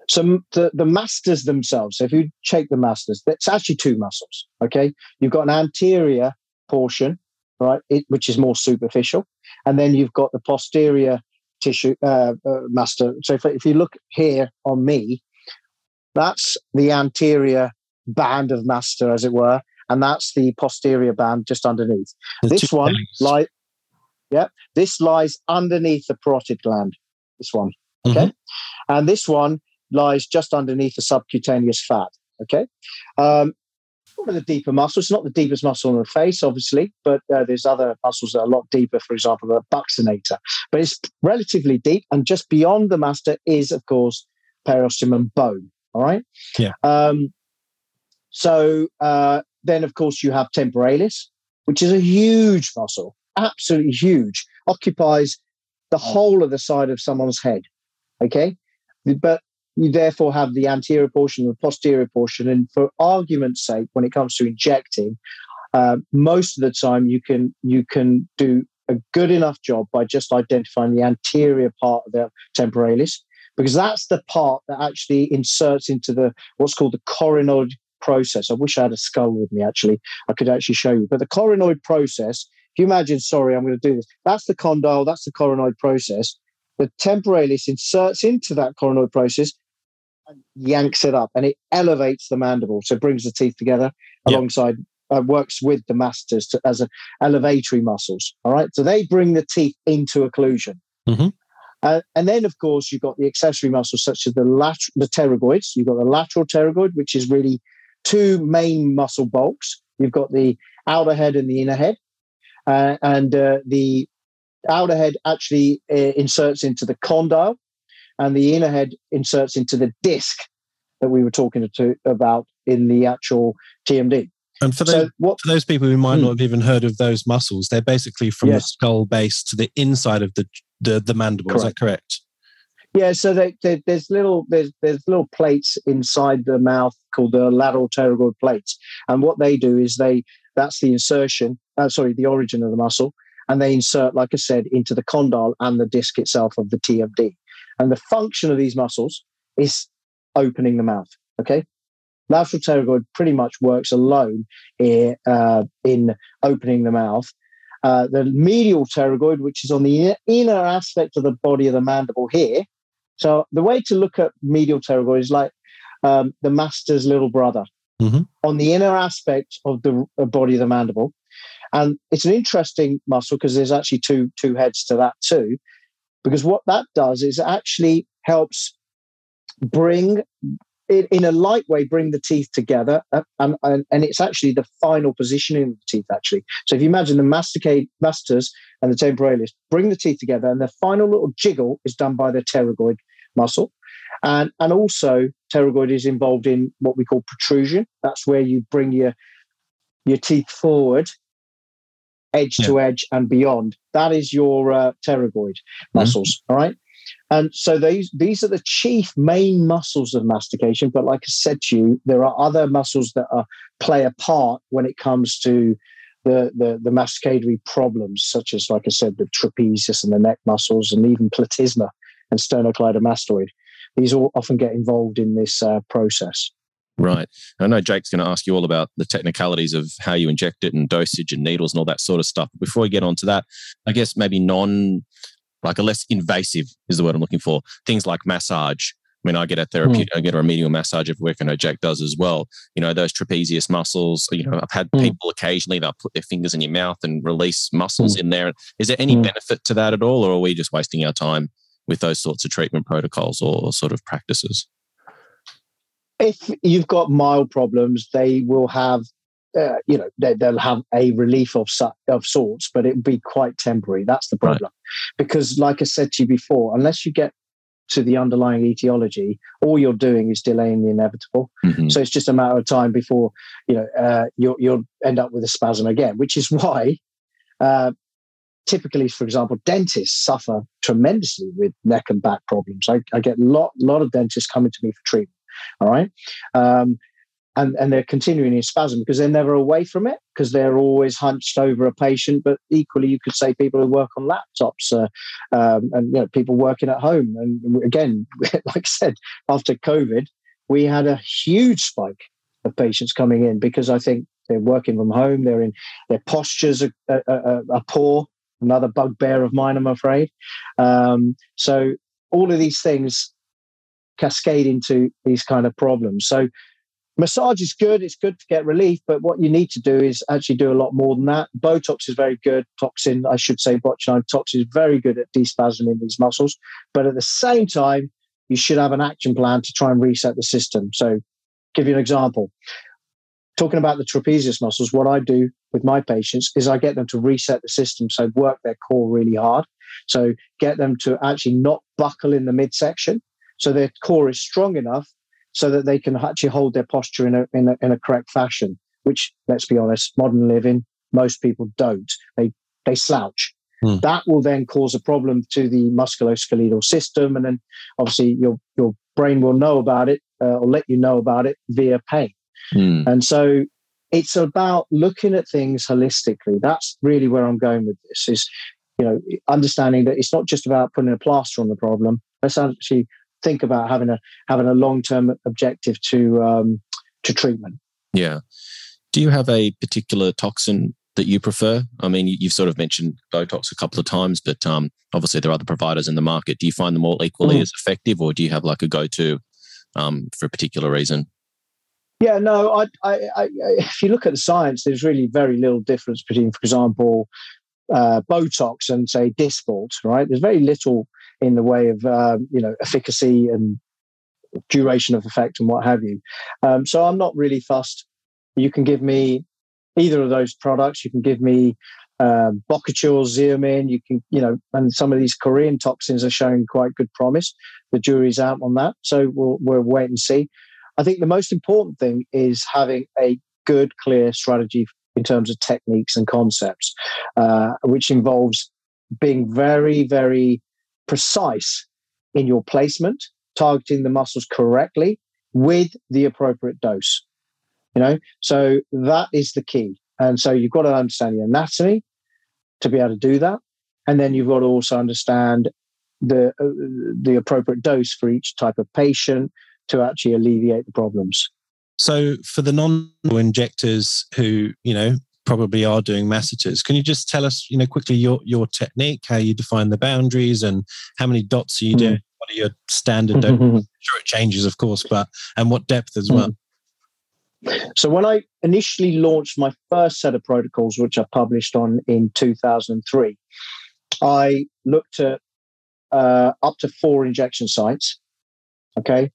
So the, the masseters themselves, so if you check the masseters, it's actually two muscles. Okay. You've got an anterior portion, right, it, which is more superficial. And then you've got the posterior tissue uh, uh, masseter. So if, if you look here on me, that's the anterior band of masseter, as it were. And that's the posterior band just underneath. The this one, like, yeah, this lies underneath the parotid gland. This one. Okay. Mm-hmm. And this one lies just underneath the subcutaneous fat. Okay. Um, one of the deeper muscles, it's not the deepest muscle in the face, obviously, but uh, there's other muscles that are a lot deeper, for example, the buccinator. But it's relatively deep, and just beyond the masseter is, of course, periosteum and bone. All right. Yeah. Um, so uh, then, of course, you have temporalis, which is a huge muscle, absolutely huge, occupies the whole of the side of someone's head. Okay. But you therefore have the anterior portion and the posterior portion. And for argument's sake, when it comes to injecting, uh, most of the time you can you can do a good enough job by just identifying the anterior part of the temporalis, because that's the part that actually inserts into the what's called the coronoid process. I wish I had a skull with me. Actually, I could actually show you. But the coronoid process. If you imagine, sorry, I'm going to do this. That's the condyle. That's the coronoid process. The temporalis inserts into that coronoid process yanks it up and it elevates the mandible. So it brings the teeth together alongside, uh, works with the masseters to, as a elevatory muscles. All right. So they bring the teeth into occlusion. Mm-hmm. Uh, and then, of course, you've got the accessory muscles such as the lateral, the pterygoids. You've got the lateral pterygoid, which is really two main muscle bulks. You've got the outer head and the inner head. Uh, and uh, the outer head actually uh, inserts into the condyle, and the inner head inserts into the disc that we were talking to about in the actual TMD. And for, so what, for those people who might hmm. not have even heard of those muscles, they're basically from yes. the skull base to the inside of the the, the mandible. Correct. Is that correct? Yeah. So they, they, there's little there's there's little plates inside the mouth called the lateral pterygoid plates, and what they do is they that's the insertion. Uh, sorry, the origin of the muscle, and they insert, like I said, into the condyle and the disc itself of the TMD. And the function of these muscles is opening the mouth. Okay. Lateral pterygoid pretty much works alone in, uh, in opening the mouth. Uh, the medial pterygoid, which is on the inner aspect of the body of the mandible here. So the way to look at medial pterygoid is like um, the masseter's little brother mm-hmm. on the inner aspect of the body of the mandible. And it's an interesting muscle because there's actually two two heads to that too because what that does is actually helps bring it in a light way bring the teeth together uh, and, and, and it's actually the final positioning of the teeth actually. So if you imagine the masticate masseters and the temporalis bring the teeth together and the final little jiggle is done by the pterygoid muscle. And and also pterygoid is involved in what we call protrusion. That's where you bring your your teeth forward edge yeah. to edge and beyond. That is your uh, pterygoid mm-hmm. muscles. Mm-hmm. All right. And so these these are the chief main muscles of mastication. But like I said to you, there are other muscles that are, play a part when it comes to the, the, the masticatory problems, such as, like I said, the trapezius and the neck muscles, and even platysma and sternocleidomastoid. These all often get involved in this uh, process. Right. I know Jake's going to ask you all about the technicalities of how you inject it and dosage and needles and all that sort of stuff. But before we get on to that, I guess maybe non, like a less invasive is the word I'm looking for. Things like massage. I mean, I get a therapeutic, mm. I get a remedial massage every week. I know Jake does as well. You know, those trapezius muscles, you know, I've had mm. people occasionally, they'll put their fingers in your mouth and release muscles mm. in there. Is there any hmm. benefit to that at all? Or are we just wasting our time with those sorts of treatment protocols or sort of practices? If you've got mild problems, they will have, uh, you know, they, will have a relief of of sorts, but it will be quite temporary. That's the problem, right. because, like I said to you before, unless you get to the underlying etiology, all you're doing is delaying the inevitable. Mm-hmm. So it's just a matter of time before you know uh, you'll, you'll end up with a spasm again, which is why. Uh, typically, for example, dentists suffer tremendously with neck and back problems. I, I get a lot, lot of dentists coming to me for treatment. All right. Um, and, and they're continuing in spasm because they're never away from it because they're always hunched over a patient. But equally, you could say people who work on laptops uh, um, and you know, people working at home. And again, like I said, after COVID, we had a huge spike of patients coming in because I think they're working from home. They're in their postures are, are, are, poor. Another bugbear of mine, I'm afraid. Um, so all of these things cascade into these kind of problems. So Massage is good. It's good to get relief, but what you need to do is actually do a lot more than that. Botox is very good. Toxin, I should say, botulinum toxin is very good at despasming these muscles. But at the same time, you should have an action plan to try and reset the system. So, give you an example. Talking about the trapezius muscles, what I do with my patients is I get them to reset the system. So, work their core really hard. So, get them to actually not buckle in the midsection. So, their core is strong enough so that they can actually hold their posture in a, in a, in a correct fashion, which, let's be honest, modern living, most people don't. They, they slouch. Hmm. That will then cause a problem to the musculoskeletal system. And then obviously your, your brain will know about it uh, or let you know about it via pain. Hmm. And so it's about looking at things holistically. That's really where I'm going with this is, you know, understanding that it's not just about putting a plaster on the problem. Let's actually think about having a having a long term objective to um, to treatment. Yeah. Do you have a particular toxin that you prefer? I mean, you've sort of mentioned Botox a couple of times, but um, obviously there are other providers in the market. Do you find them all equally mm. as effective, or do you have like a go to um, for a particular reason? Yeah, no. I, I, I, if you look at the science, there's really very little difference between, for example, uh, Botox and say Dysport. Right? There's very little in the way of um, you know efficacy and duration of effect and what have you. Um, so I'm not really fussed. You can give me either of those products. You can give me um, Bocouture, Xeomin. You can, you know, and some of these Korean toxins are showing quite good promise. The jury's out on that, so we'll we'll wait and see. I think the most important thing is having a good, clear strategy in terms of techniques and concepts, uh, which involves being very, very precise in your placement, targeting the muscles correctly with the appropriate dose. You know, so that is the key. And so you've got to understand the anatomy to be able to do that, and then you've got to also understand the uh, the appropriate dose for each type of patient to actually alleviate the problems. So for the non injectors who you know probably are doing masseters. Can you just tell us, you know, quickly your your technique, how you define the boundaries, and how many dots are you mm. doing? What are your standard? sure, it changes, of course, but and what depth as well. Mm. So when I initially launched my first set of protocols, which I published on in 2003, I looked at uh, up to four injection sites, okay,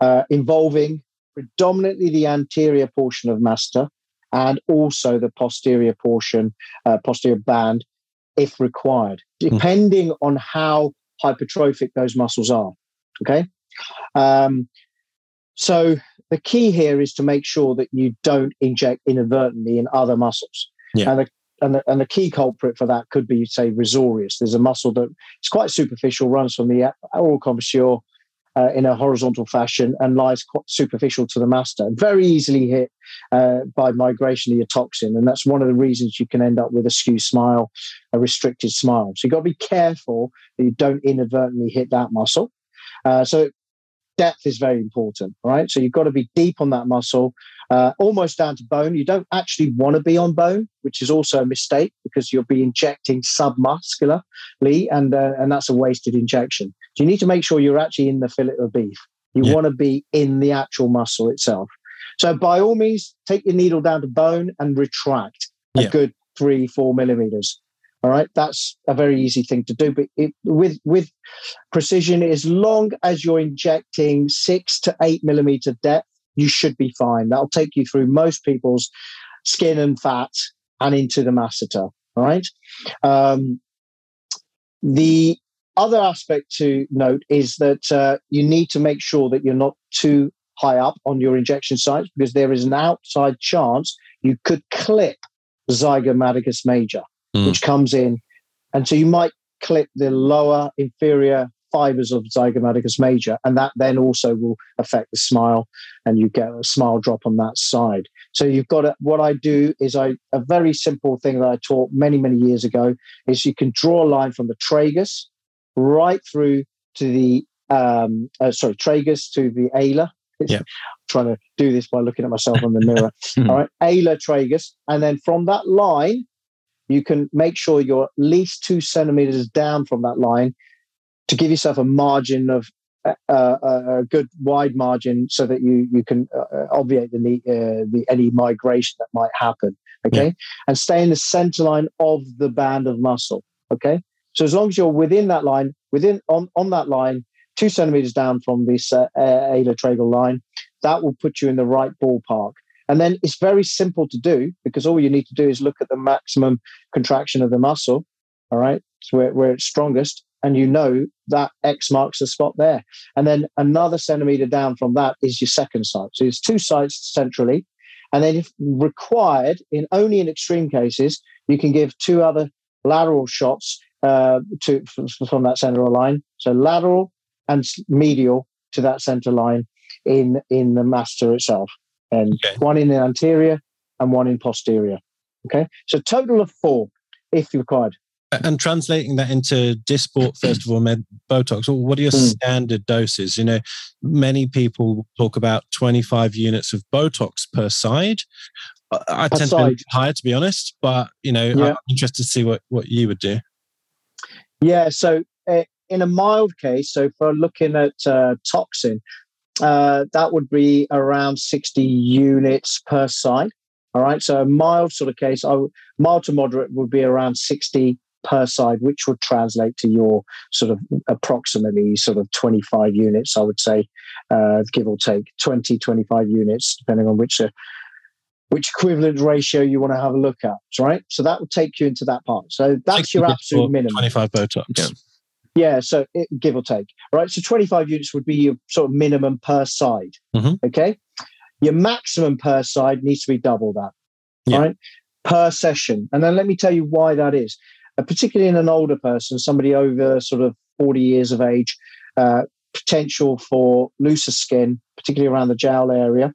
uh, involving predominantly the anterior portion of masseter, and also the posterior portion, uh, posterior band, if required, hmm. depending on how hypertrophic those muscles are. Okay. Um, so the key here is to make sure that you don't inject inadvertently in other muscles. Yeah. And the, and the, and the key culprit for that could be, say, risorius. There's a muscle that it's quite superficial, runs from the oral commissure uh, in a horizontal fashion and lies quite superficial to the masseter. Very easily hit uh, by migration of your toxin. And that's one of the reasons you can end up with a skew smile, a restricted smile. So you've got to be careful that you don't inadvertently hit that muscle. Uh, so depth is very important, right? So you've got to be deep on that muscle, uh, almost down to bone. You don't actually want to be on bone, which is also a mistake because you'll be injecting submuscularly, and uh, and that's a wasted injection. So you need to make sure you're actually in the fillet of beef. You yeah. want to be in the actual muscle itself. So by all means, take your needle down to bone and retract a yeah. good three, four millimeters. All right, that's a very easy thing to do. But it, with with precision, as long as you're injecting six to eight millimeter depth, you should be fine. That'll take you through most people's skin and fat and into the masseter. All right. Um, the other aspect to note is that uh, you need to make sure that you're not too high up on your injection sites because there is an outside chance you could clip zygomaticus major, mm. which comes in. And so you might clip the lower inferior fibers of zygomaticus major, and that then also will affect the smile, and you get a smile drop on that side. So you've got to, what I do is I a very simple thing that I taught many many years ago is you can draw a line from the tragus right through to the um, uh, sorry tragus to the ala. Yeah. trying to do this by looking at myself in the mirror. All right, ala tragus, and then from that line, you can make sure you're at least two centimeters down from that line to give yourself a margin of uh, uh, a good wide margin so that you you can uh, obviate the, uh, the any migration that might happen. Okay, yeah. and stay in the center line of the band of muscle. Okay, so as long as you're within that line, within on on that line, two centimeters down from this uh, tragal line, that will put you in the right ballpark. And then it's very simple to do because all you need to do is look at the maximum contraction of the muscle. All right, so where, where it's strongest, and you know that X marks the spot there. And then another centimeter down from that is your second site. So it's two sites centrally. And then, if required, in only in extreme cases, you can give two other lateral shots uh, to from that central line. So lateral and medial to that center line in in the masseter itself, and okay. one in the anterior and one in posterior. Okay, so total of four, if required and translating that into Dysport, first of all, med Botox, what are your mm. standard doses? You know, many people talk about 25 units of Botox per side. I tend side. to be higher, to be honest, but, you know, yeah. I'm interested to see what, what you would do. Yeah. So, uh, in a mild case, so for looking at uh, toxin, uh, that would be around 60 units per side. All right. So a mild sort of case, I would, mild to moderate would be around 60 per side, which would translate to your sort of approximately sort of 25 units, I would say, uh, give or take 20, 25 units, depending on which uh, which equivalent ratio you want to have a look at, right? So that will take you into that part. So that's your absolute minimum. 25 Botox. Yeah. Yeah, so it, give or take. Right. So 25 units would be your sort of minimum per side. Mm-hmm. Okay. Your maximum per side needs to be double that. Yeah. Right. Per session. And then let me tell you why that is particularly in an older person, somebody over sort of 40 years of age, uh, potential for looser skin, particularly around the jowl area.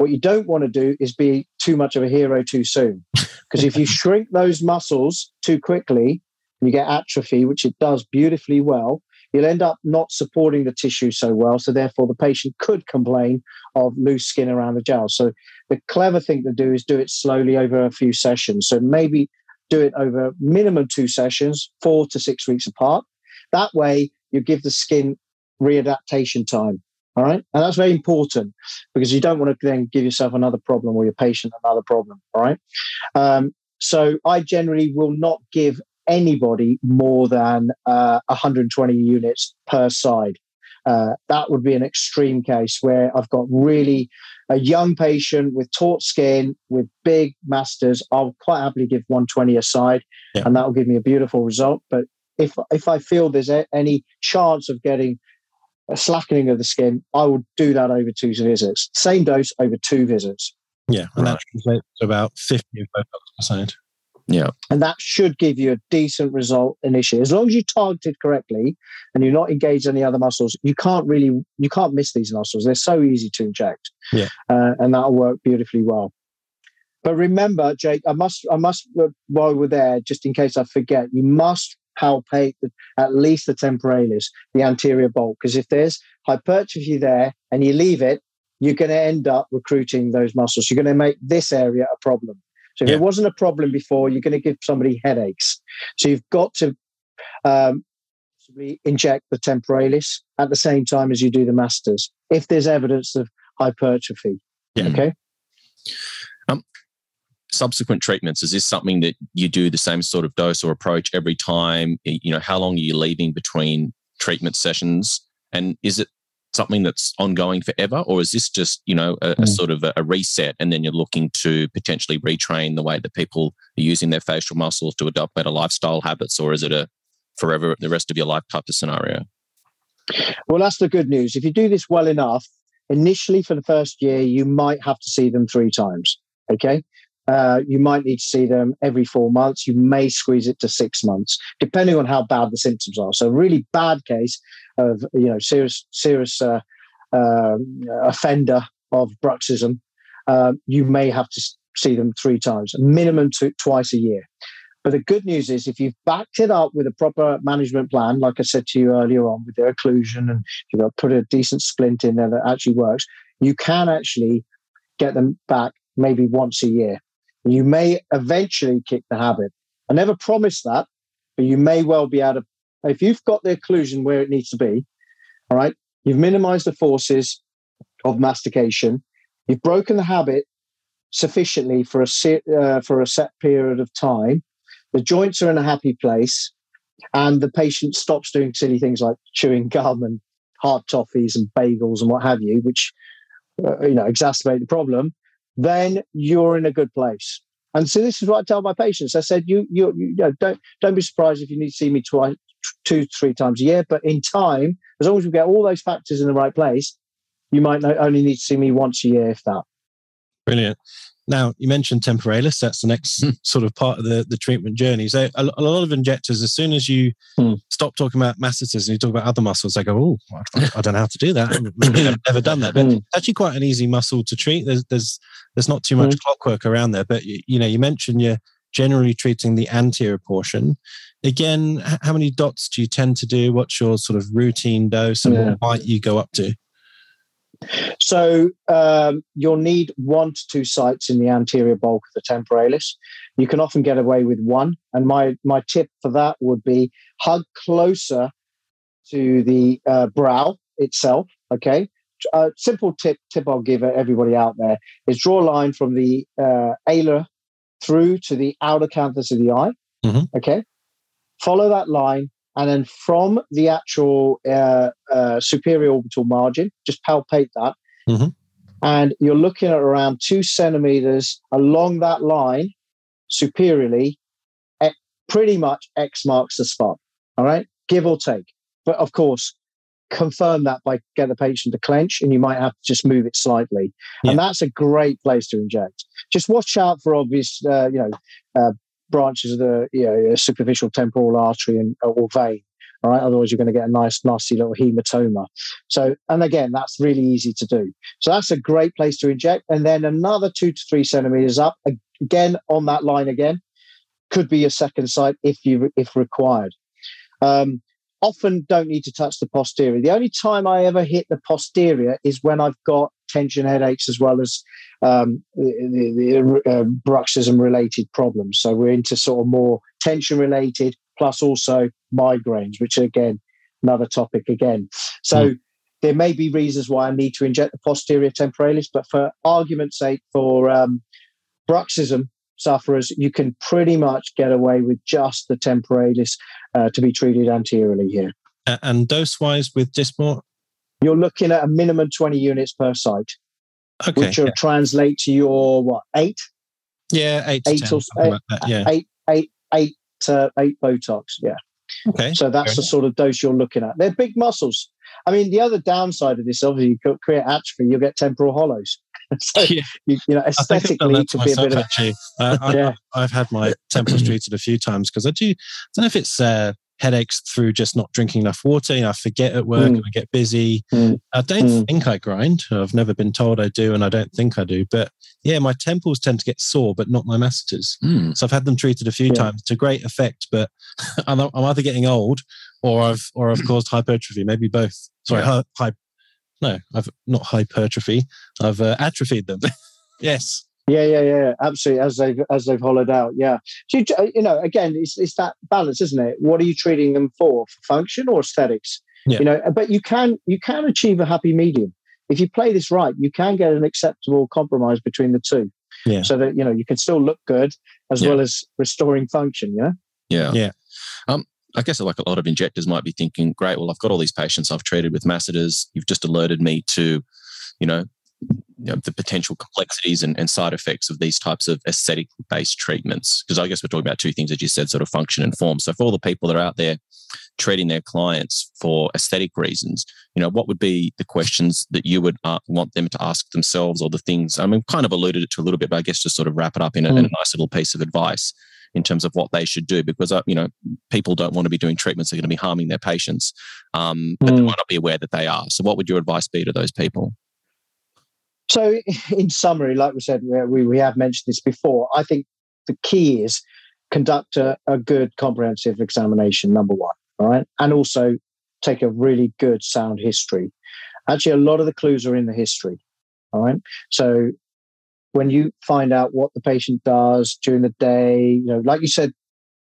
What you don't want to do is be too much of a hero too soon. Because if you shrink those muscles too quickly, you get atrophy, which it does beautifully well, you'll end up not supporting the tissue so well. So therefore, the patient could complain of loose skin around the jowl. So the clever thing to do is do it slowly over a few sessions. So maybe do it over minimum two sessions, four to six weeks apart. That way, you give the skin readaptation time. All right. And that's very important because you don't want to then give yourself another problem or your patient another problem. All right. Um, so I generally will not give anybody more than uh, 120 units per side. Uh, that would be an extreme case where I've got really a young patient with taut skin, with big masseters. I'll quite happily give 120 a side, yeah. and that will give me a beautiful result. But if if I feel there's a, any chance of getting a slackening of the skin, I would do that over two visits. Same dose over two visits. Yeah, and right. that translates to about 50 of Botox per side. Yeah. And that should give you a decent result initially. As long as you target it correctly and you're not engaged any other muscles, you can't really you can't miss these muscles. They're so easy to inject. Yeah. Uh, and that'll work beautifully well. But remember, Jake, I must I must while we're there, just in case I forget, you must palpate the, at least the temporalis, the anterior bulk, because if there's hypertrophy there and you leave it, you're going to end up recruiting those muscles. You're going to make this area a problem. So if yeah. it wasn't a problem before, you're going to give somebody headaches. So you've got to um, inject the temporalis at the same time as you do the masseters if there's evidence of hypertrophy. Yeah. Okay. Subsequent treatments, is this something that you do the same sort of dose or approach every time? You know, how long are you leaving between treatment sessions? And is it something that's ongoing forever, or is this just you know a, a hmm. sort of a, a, reset, and then you're looking to potentially retrain the way that people are using their facial muscles to adopt better lifestyle habits, or is it a forever the rest of your life type of scenario? Well, that's the good news. If you do this well enough, initially for the first year, you might have to see them three times. Okay. Uh, you might need to see them every four months. You may squeeze it to six months, depending on how bad the symptoms are. So, a really bad case of you know serious serious uh, uh, offender of bruxism, um, you may have to see them three times, minimum twice a year. But the good news is, if you've backed it up with a proper management plan, like I said to you earlier on, with their occlusion and you've got put a decent splint in there that actually works, you can actually get them back maybe once a year. You may eventually kick the habit. I never promise that, but you may well be able to. If you've got the occlusion where it needs to be, all right, you've minimized the forces of mastication, you've broken the habit sufficiently for a uh, for a set period of time. The joints are in a happy place, and the patient stops doing silly things like chewing gum and hard toffees and bagels and what have you, which uh, you know exacerbate the problem then you're in a good place. And so this is what I tell my patients. I said, you, you, you know, don't don't be surprised if you need to see me twice, two, three times a year. But in time, as long as we get all those factors in the right place, you might only need to see me once a year, if that. Brilliant. Now, you mentioned temporalis. That's the next mm. sort of part of the, the treatment journey. So, a, a lot of injectors, as soon as you mm. stop talking about masseters and you talk about other muscles, they go, "Oh, I, I don't know how to do that. I've never done that." But mm. actually, quite an easy muscle to treat. There's there's there's not too much hmm. clockwork around there. But you, you know, you mentioned you're generally treating the anterior portion. Again, how many dots do you tend to do? What's your sort of routine dose, and yeah. what might you go up to? So um, you'll need one to two sites in the anterior bulk of the temporalis. You can often get away with one, and my my tip for that would be hug closer to the uh, brow itself. Okay, a simple tip tip I'll give everybody out there is draw a line from the uh, ala through to the outer canthus of the eye. Mm-hmm. Okay, follow that line and then from the actual uh, uh, superior orbital margin, just palpate that. Mm-hmm. And you're looking at around two centimeters along that line superiorly. Pretty much X marks the spot. All right, give or take. But of course, confirm that by get the patient to clench, and you might have to just move it slightly. Yeah. And that's a great place to inject. Just watch out for obvious, uh, you know, uh, branches of the you know, superficial temporal artery and or vein. All right, otherwise you're going to get a nice, nasty little hematoma. So, and again, that's really easy to do. So that's a great place to inject, and then another two to three centimeters up, again on that line again, could be a second site if you if required. Um, often don't need to touch the posterior. The only time I ever hit the posterior is when I've got tension headaches as well as um, the, the, uh, bruxism related problems. So we're into sort of more tension related, plus also migraines, which are again another topic again. So mm. there may be reasons why I need to inject the posterior temporalis, but for argument's sake, for um, bruxism sufferers, you can pretty much get away with just the temporalis uh, to be treated anteriorly here. And dose wise with Dysport? You're looking at a minimum 20 units per site, okay, which will yeah. translate to your what, eight? Yeah, eight, eight, 10, or, eight, yeah. eight, eight, eight, uh, eight Botox. Yeah. Okay. So that's the sort of dose you're looking at. They're big muscles. I mean, the other downside of this, obviously, you create atrophy, you'll get temporal hollows. so, yeah. you, you, know, aesthetically, it could be a bit of actually. Uh, yeah. I, have had my temples treated a few times because I do. I don't know if it's uh, headaches through just not drinking enough water. You know, I forget at work mm. and I get busy. Mm. I don't mm. think I grind. I've never been told I do, and I don't think I do. But yeah, my temples tend to get sore, but not my masseters. Mm. So I've had them treated a few yeah. times to great effect. But I'm, I'm, either getting old, or I've or I've caused hypertrophy. Maybe both. Sorry, yeah. hi, no, I've not hypertrophy. I've uh, atrophied them. yes. Yeah, yeah, yeah, absolutely. As they've as they've hollowed out, yeah. So you, uh, you know, again, it's it's that balance, isn't it? What are you treating them for? For function or aesthetics? Yeah. You know, but you can you can achieve a happy medium if you play this right. You can get an acceptable compromise between the two. Yeah. So that you know you can still look good as Yeah. well as restoring function. You know. Yeah. Yeah. Um, I guess like a lot of injectors might be thinking, great, well, I've got all these patients I've treated with masseters. You've just alerted me to, you know, you know the potential complexities and, and side effects of these types of aesthetic based treatments. Because I guess we're talking about two things, as you said, sort of function and form. So for all the people that are out there treating their clients for aesthetic reasons, you know, what would be the questions that you would uh, want them to ask themselves or the things? I mean, kind of alluded it to a little bit, but I guess just sort of wrap it up in a, in a nice little piece of advice in terms of what they should do because uh, you know people don't want to be doing treatments that are going to be harming their patients um, but they Mm. might not be aware that they are so what would your advice be to those people So, in summary, like we said, we, we, have mentioned this before. I think the key is conduct a, a good comprehensive examination, number one, right? And also take a really good sound history. Actually, a lot of the clues are in the history, all right? So, when you find out what the patient does during the day, you know, like you said,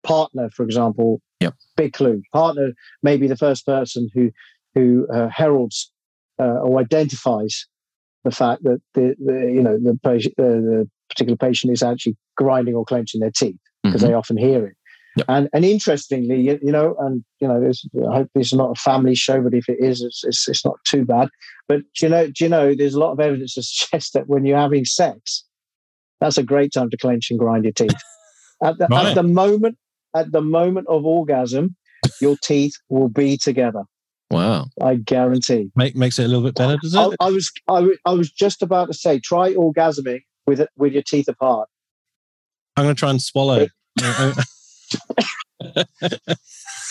partner, for example, Yep. big clue. Partner may be the first person who who uh, heralds uh, or identifies the fact that the, the you know the patient uh, the particular patient is actually grinding or clenching their teeth because Mhm. they often hear it. Yep. And and interestingly, you, you know, and you know, this, I hope this is not a family show, but if it is, it's, it's it's not too bad. But do you know, do you know, there's a lot of evidence to suggest that when you're having sex, that's a great time to clench and grind your teeth. At the, Right. at the moment, at the moment of orgasm, your teeth will be together. Wow I guarantee. Make, makes it a little bit better, does I, it? I was I, wa- I was just about to say try orgasming with it with your teeth apart. I'm going to try and swallow.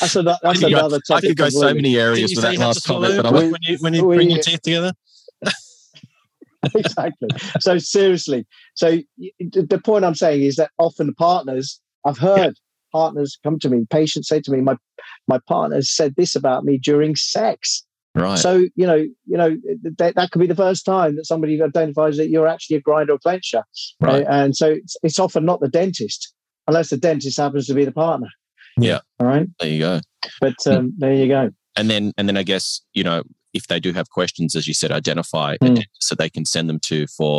That's, an, that's I could go- another i topic. could go so many areas Didn't with say that you had to last comment but i We- won't when you when you we- bring your teeth together? exactly. So seriously, so the point I'm saying is that often partners, I've heard partners come to me, patients say to me, my my partner said this about me during sex. right So you know, you know that, that could be the first time that somebody identifies that you're actually a grinder or clencher, right Uh, and so it's, it's often not the dentist, unless the dentist happens to be the partner. Yeah. All right. there you go But um, there you go. and then and then i guess you know if they do have questions as you said identify a Mm. dentist that they can send them to for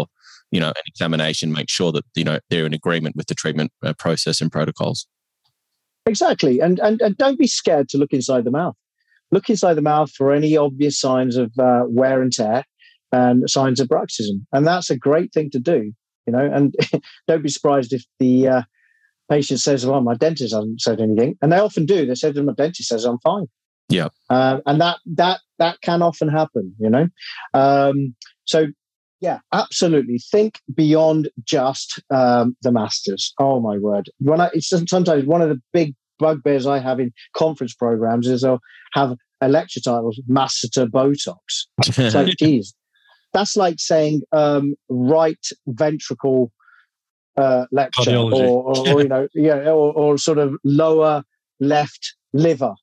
you know an examination make sure that you know they're in agreement with the treatment uh, process and protocols Exactly. And, and and don't be scared to look inside the mouth. Look inside the mouth for any obvious signs of uh, wear and tear and signs of bruxism. And that's a great thing to do, you know. And don't be surprised if the uh, patient says, "Well, my dentist hasn't said anything," and they often do. They say, "My dentist says I'm fine." Yeah. Uh, and that that that can often happen, you know. Um, so yeah, absolutely. Think beyond just um, the masseters. Oh my word! When I, it's sometimes one of the big bugbears I have in conference programs is I'll have a lecture title "Master to Botox." It's like, geez, that's like saying um, right ventricle uh, lecture, or, or, or you know, yeah, or, or sort of lower left liver.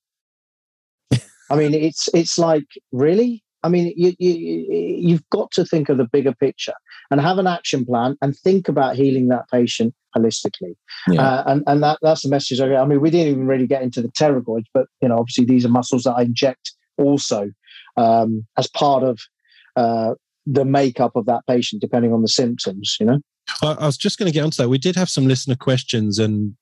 I mean, it's it's like really. I mean, you, you you've got to think of the bigger picture and have an action plan and think about healing that patient holistically. Yeah. Uh, and and that that's the message. I get. I mean, we didn't even really get into the pterygoids, but you know, obviously these are muscles that I inject also um, as part of uh, the makeup of that patient, depending on the symptoms. You know. I I was just going to get onto that. We did have some listener questions, and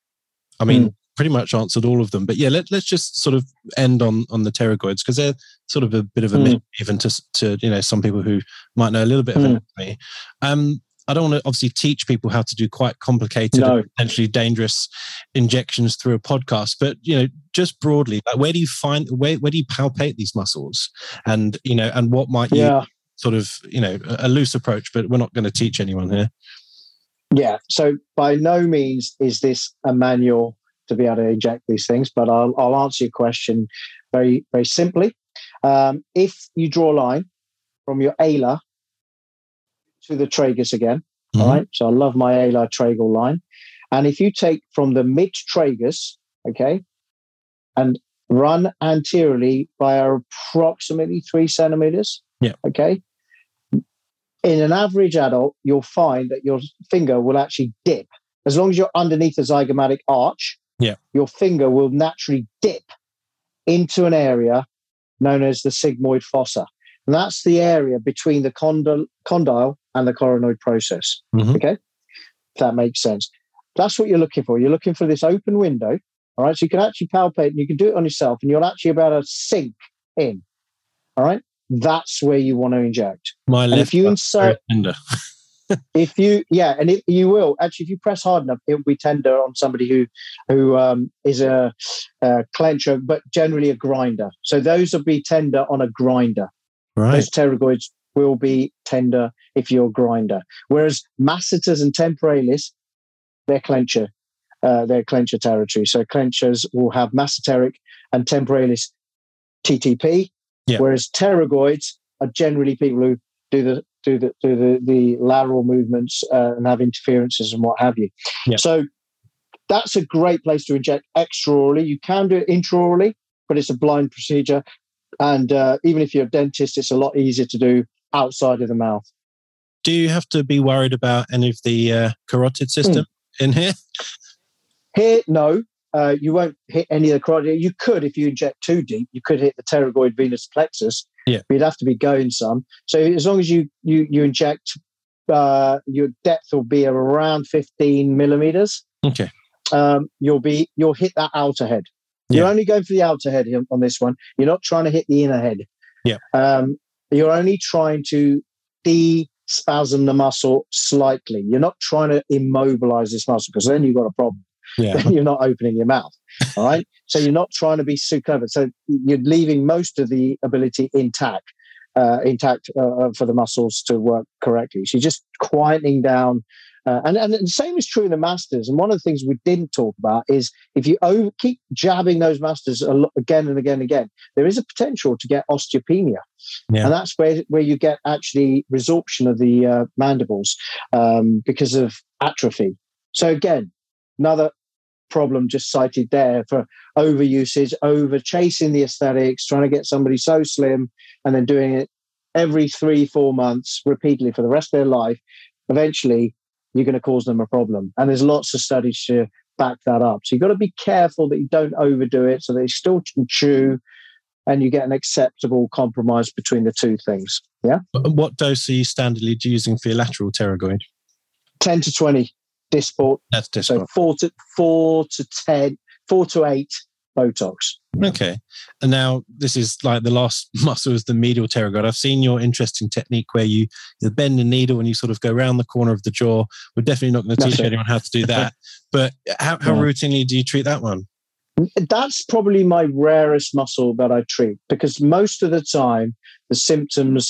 I mean, pretty much answered all of them. But yeah, let, let's just sort of end on on the pterygoids because they're sort of a bit of a Mm. myth even to to you know some people who might know a little bit of Mm. anatomy. Um, I don't want to obviously teach people how to do quite complicated, No. and potentially dangerous injections through a podcast, but you know, just broadly, like where do you find where where do you palpate these muscles, and you know, and what might you Yeah. sort of you know a a loose approach, but we're not going to teach anyone here. Yeah. So by no means is this a manual to be able to inject these things, but I'll, I'll answer your question very, very simply. Um, if you draw a line from your alar to the tragus again, all Mhm. right. So I love my alar tragal line. And if you take from the mid tragus, okay, and run anteriorly by approximately three centimeters, Yeah. okay, in an average adult, you'll find that your finger will actually dip. As long as you're underneath the zygomatic arch, Yeah. your finger will naturally dip into an area known as the sigmoid fossa. And that's the area between the condyle, condyle and the coronoid process. Mhm. Okay. If that makes sense. That's what you're looking for. You're looking for this open window. All right. So you can actually palpate and you can do it on yourself and you'll actually be able to sink in. All right. That's where you want to inject. My And left if you insert. if you, yeah, and it, you will actually, if you press hard enough, it will be tender on somebody who, who um, is a, a clencher, but generally a grinder. So those will be tender on a grinder. right. Those pterygoids will be tender if you're a grinder. Whereas masseters and temporalis, they're clencher, uh, they're clencher territory. So clenchers will have masseteric and temporalis TTP, Yeah. whereas pterygoids are generally people who do the do the do the, the lateral movements uh, and have interferences and what have you. Yeah. So that's a great place to inject extraorally. You can do it intraorally, but it's a blind procedure. And uh, even if you're a dentist, it's a lot easier to do outside of the mouth. Do you have to be worried about any of the uh, carotid system Hmm. in here? Here, no, uh, you won't hit any of the carotid. You could if you inject too deep. You could hit the pterygoid venous plexus. Yeah. but you'd have to be going some. So as long as you you you inject, uh, your depth will be around 15 millimeters. Okay. Um, you'll be you'll hit that outer head. You're Yeah. only going for the outer head on this one. You're not trying to hit the inner head. Yeah. Um, you're only trying to de-spasm the muscle slightly. You're not trying to immobilize this muscle because then you've got a problem. Yeah. Then you're not opening your mouth. All right. so you're not trying to be so clever. So you're leaving most of the ability intact, uh, intact uh, for the muscles to work correctly. So you're just quietening down. Uh, and, and the same is true in the masseters. And one of the things we didn't talk about is if you over, keep jabbing those masseters lot, again and again and again, there is a potential to get osteopenia. Yeah. And that's where, where you get actually resorption of the uh, mandibles um, because of atrophy. So again, another problem just cited there for overusage, over chasing the aesthetics, trying to get somebody so slim and then doing it every three, four months repeatedly for the rest of their life. Eventually, you're going to cause them a problem. And there's lots of studies to back that up. So you've got to be careful that you don't overdo it so they still can chew and you get an acceptable compromise between the two things. Yeah. What dose are you standardly using for your lateral pterygoid? 10 to 20 Dysport. That's just So four to four to ten, four to eight Botox. okay. And now this is like the last muscle is the medial pterygoid. I've seen your interesting technique where you, you bend the needle and you sort of go around the corner of the jaw. We're definitely not going to teach anyone how to do that. but how, how Yeah. routinely do you treat that one? That's probably my rarest muscle that I treat because most of the time the symptoms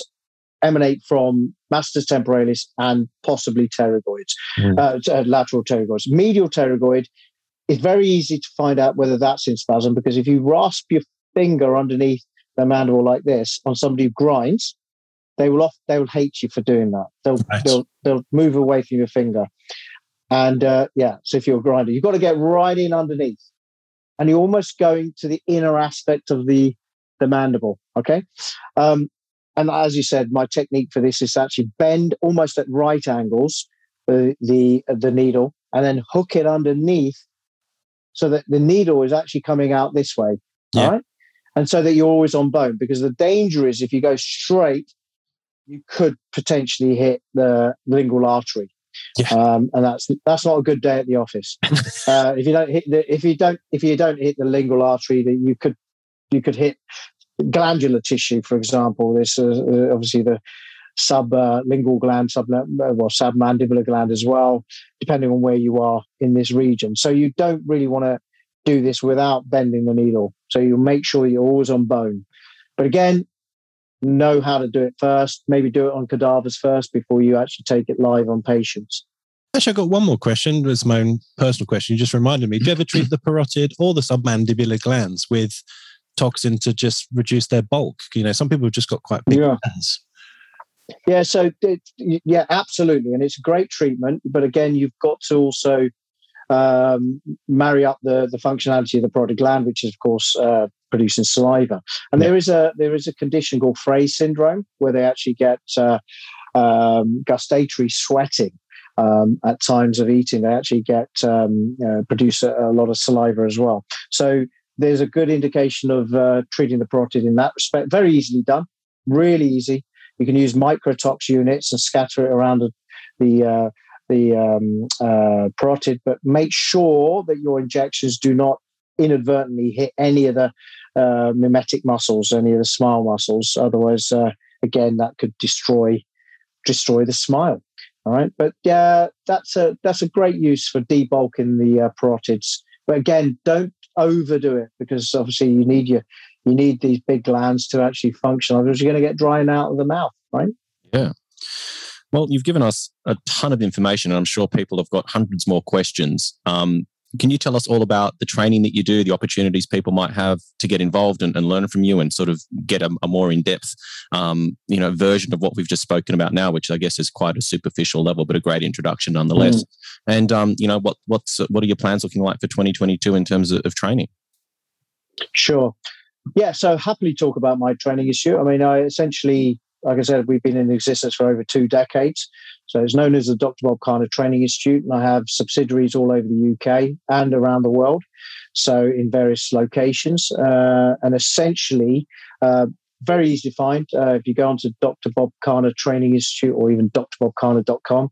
emanate from masseters temporalis and possibly pterygoids, Mm. uh, uh, lateral pterygoids. Medial pterygoid is very easy to find out whether that's in spasm because if you rasp your finger underneath the mandible like this on somebody who grinds, they will off, they will hate you for doing that. They'll Right. they'll they'll move away from your finger. And uh, yeah, so if you're a grinder, you've got to get right in underneath, and you're almost going to the inner aspect of the the mandible. Okay, um, and as you said, my technique for this is to actually bend almost at right angles the the the needle, and then hook it underneath, so that the needle is actually coming out this way. Yeah. Right, and so that you're always on bone. Because the danger is if you go straight, you could potentially hit the lingual artery. Yeah. Um, and that's that's not a good day at the office. uh, if you don't hit the if you don't if you don't hit the lingual artery, that you could you could hit glandular tissue, for example. This uh, uh, obviously the sublingual gland, sub well submandibular gland as well, depending on where you are in this region. So you don't really want to do this without bending the needle. So you make sure you're always on bone. But again, know how to do it first. Maybe do it on cadavers first before you actually take it live on patients. Actually, I've got one more question. It's my own personal question. You just reminded me. Do you ever treat the parotid or the submandibular glands with toxin to just reduce their bulk? You know, some people have just got quite big Yeah. glands. Yeah, so it, yeah, absolutely, and it's a great treatment. But again, you've got to also um, marry up the the functionality of the parotid gland, which is of course uh, producing saliva. And Yeah. there is a there is a condition called Frey syndrome where they actually get uh, um, gustatory sweating. Um, at times of eating, they actually get um, uh, produce a, a lot of saliva as well. So there's a good indication of uh, treating the parotid in that respect. Very easily done, really easy. You can use microtox units and scatter it around the the, uh, the um, uh, parotid, but make sure that your injections do not inadvertently hit any of the uh, mimetic muscles, any of the smile muscles. Otherwise, uh, again, that could destroy destroy the smile. All right, but yeah, that's a that's a great use for debulking the uh, parotids. But again, don't overdo it because obviously you need your you need these big glands to actually function. Otherwise, you're going to get drying out of the mouth, right? Yeah. Well, you've given us a ton of information, and I'm sure people have got hundreds more questions. Um, can you tell us all about the training that you do, the opportunities people might have to get involved and, and learn from you, and sort of get a, a more in-depth, um, you know, version of what we've just spoken about now, which I guess is quite a superficial level, but a great introduction nonetheless. Mm. And um, you know, what what's what are your plans looking like for 2022 in terms of, of training? Sure. Yeah, so happily talk about my training issue. I mean, I essentially, like I said, we've been in existence for over two decades. So it's known as the Dr. Bob Khanna Training Institute, and I have subsidiaries all over the UK and around the world. So in various locations, uh, and essentially, uh, very easy to find. Uh, if you go onto Dr. Bob Khanna Training Institute or even drbobkhanna.com,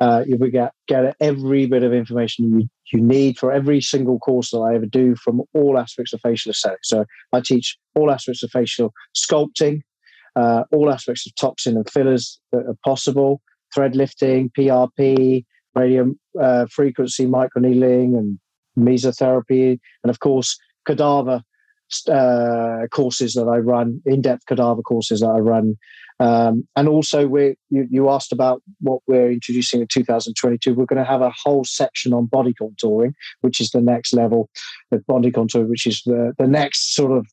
uh, you will get, get every bit of information you, you need for every single course that I ever do from all aspects of facial aesthetics. So I teach all aspects of facial sculpting, uh, all aspects of toxin and fillers that are possible, thread lifting, PRP, radio uh, frequency microneedling, and mesotherapy, and of course cadaver uh, courses that I run, in-depth cadaver courses that I run, um, and also we you, you asked about what we're introducing in 2022. We're going to have a whole section on body contouring, which is the next level of body contouring, which is the the next sort of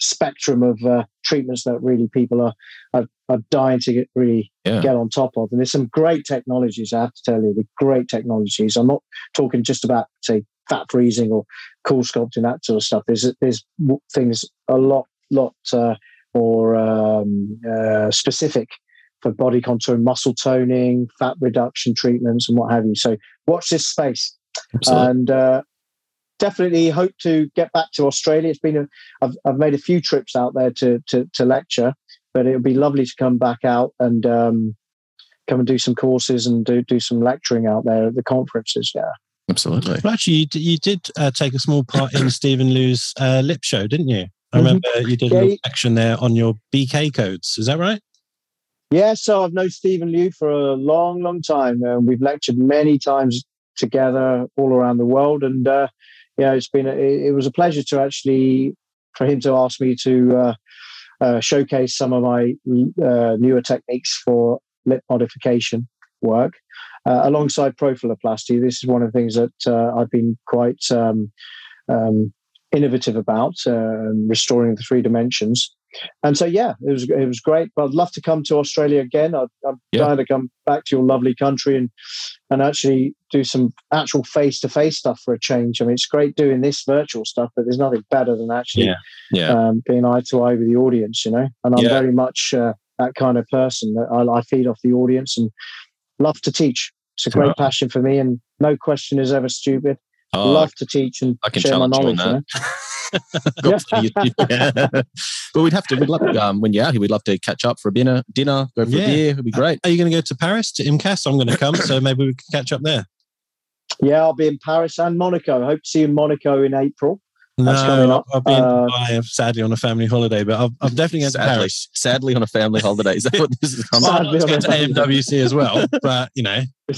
spectrum of uh, treatments that really people are, are, are dying to get really yeah. get on top of. And there's some great technologies. I have to tell you, the great technologies. I'm not talking just about say fat freezing or cool sculpting that sort of stuff. There's there's things a lot lot uh, more um, uh, specific for body contour, muscle toning, fat reduction treatments, and what have you. So watch this space. Absolutely. And uh, definitely hope to get back to Australia. It's been a, I've, I've made a few trips out there to to, to lecture, but it would be lovely to come back out and um, come and do some courses and do do some lecturing out there at the conferences. Yeah. Absolutely. Well, actually, you, you did uh, take a small part in Steven Liew's uh, lip show, didn't you? I mm-hmm. remember you did yeah, a section there on your BK codes. Is that right? Yeah, so I've known Steven Liew for a long, long time. Uh, we've lectured many times together all around the world, and uh, yeah, it's been a, it was a pleasure to actually for him to ask me to uh, uh, showcase some of my uh, newer techniques for lip modification work uh, alongside profiloplasty. This is one of the things that uh, I've been quite um, um, innovative about, uh, restoring the three dimensions. And so, yeah, it was it was great. But I'd love to come to Australia again. I, am yeah. trying to come back to your lovely country and and actually do some actual face to face stuff for a change. I mean, it's great doing this virtual stuff, but there's nothing better than actually yeah. Yeah. Um, being eye to eye with the audience. You know, and I'm very much uh, that kind of person that I, I, feed off the audience and love to teach. It's a great passion for me, and no question is ever stupid. Oh, love to teach and I can share my knowledge. You know? yeah. But we'd have to. We'd love um, when you're out here. We'd love to catch up for a dinner. Dinner, go for yeah. a beer. It'd be great. Are you going to go to Paris to IMCAS? I'm going to come, so maybe we can catch up there. Yeah, I'll be in Paris and Monaco. I hope to see you in Monaco in April. no, I've been uh, sadly on a family holiday, but I'm, I'm definitely going to Paris. Sadly on a family holiday. Is that what this is? Coming up? I'm going to AMWC as well, but you know,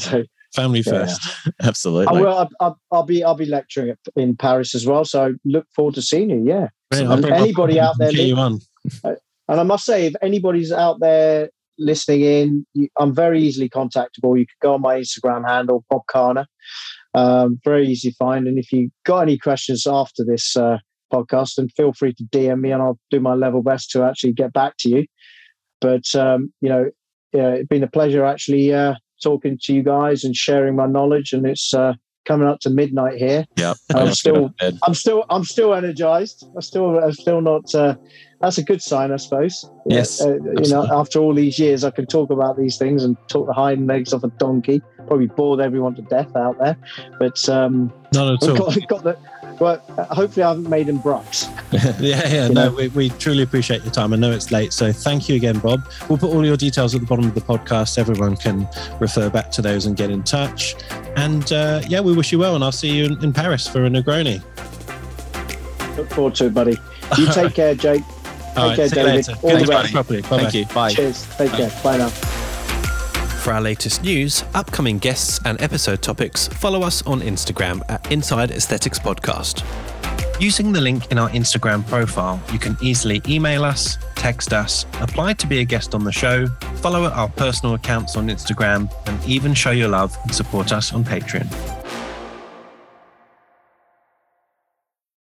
family first. Yeah. Absolutely. I will. I'll, I'll, be. I'll be lecturing in Paris as well. So look forward to seeing you. Yeah. and anybody out there, you on. Uh, and I must say, if anybody's out there listening in, you, I'm very easily contactable. You can go on my Instagram handle, Bob Khanna. Um, very easy to find. And if you got any questions after this uh, podcast, then feel free to DM me, and I'll do my level best to actually get back to you. But um, you know, yeah, it's been a pleasure actually uh, talking to you guys and sharing my knowledge. And it's uh, coming up to midnight here. Yeah, I'm still, I'm still, I'm still energized. I still, I'm still not. Uh, that's a good sign, I suppose. Yes, uh, you know, after all these years, I can talk about these things and talk the hind legs off a donkey. Probably bored everyone to death out there, but um, not at all. Got, got the But uh, hopefully, I haven't made them brux. yeah, yeah. You no, we, we truly appreciate your time. I know it's late, so thank you again, Bob. We'll put all your details at the bottom of the podcast. Everyone can refer back to those and get in touch. And uh, yeah, we wish you well, and I'll see you in, in Paris for a Negroni. Look forward to it, buddy. You take care, Jake. Right, care, David. All the best. Properly. Bye-bye. Thank you. Bye. Cheers. Take care. Bye now. For our latest news, upcoming guests, and episode topics, follow us on Instagram at Inside Aesthetics Podcast. Using the link in our Instagram profile, you can easily email us, text us, apply to be a guest on the show, follow our personal accounts on Instagram, and even show your love and support us on Patreon.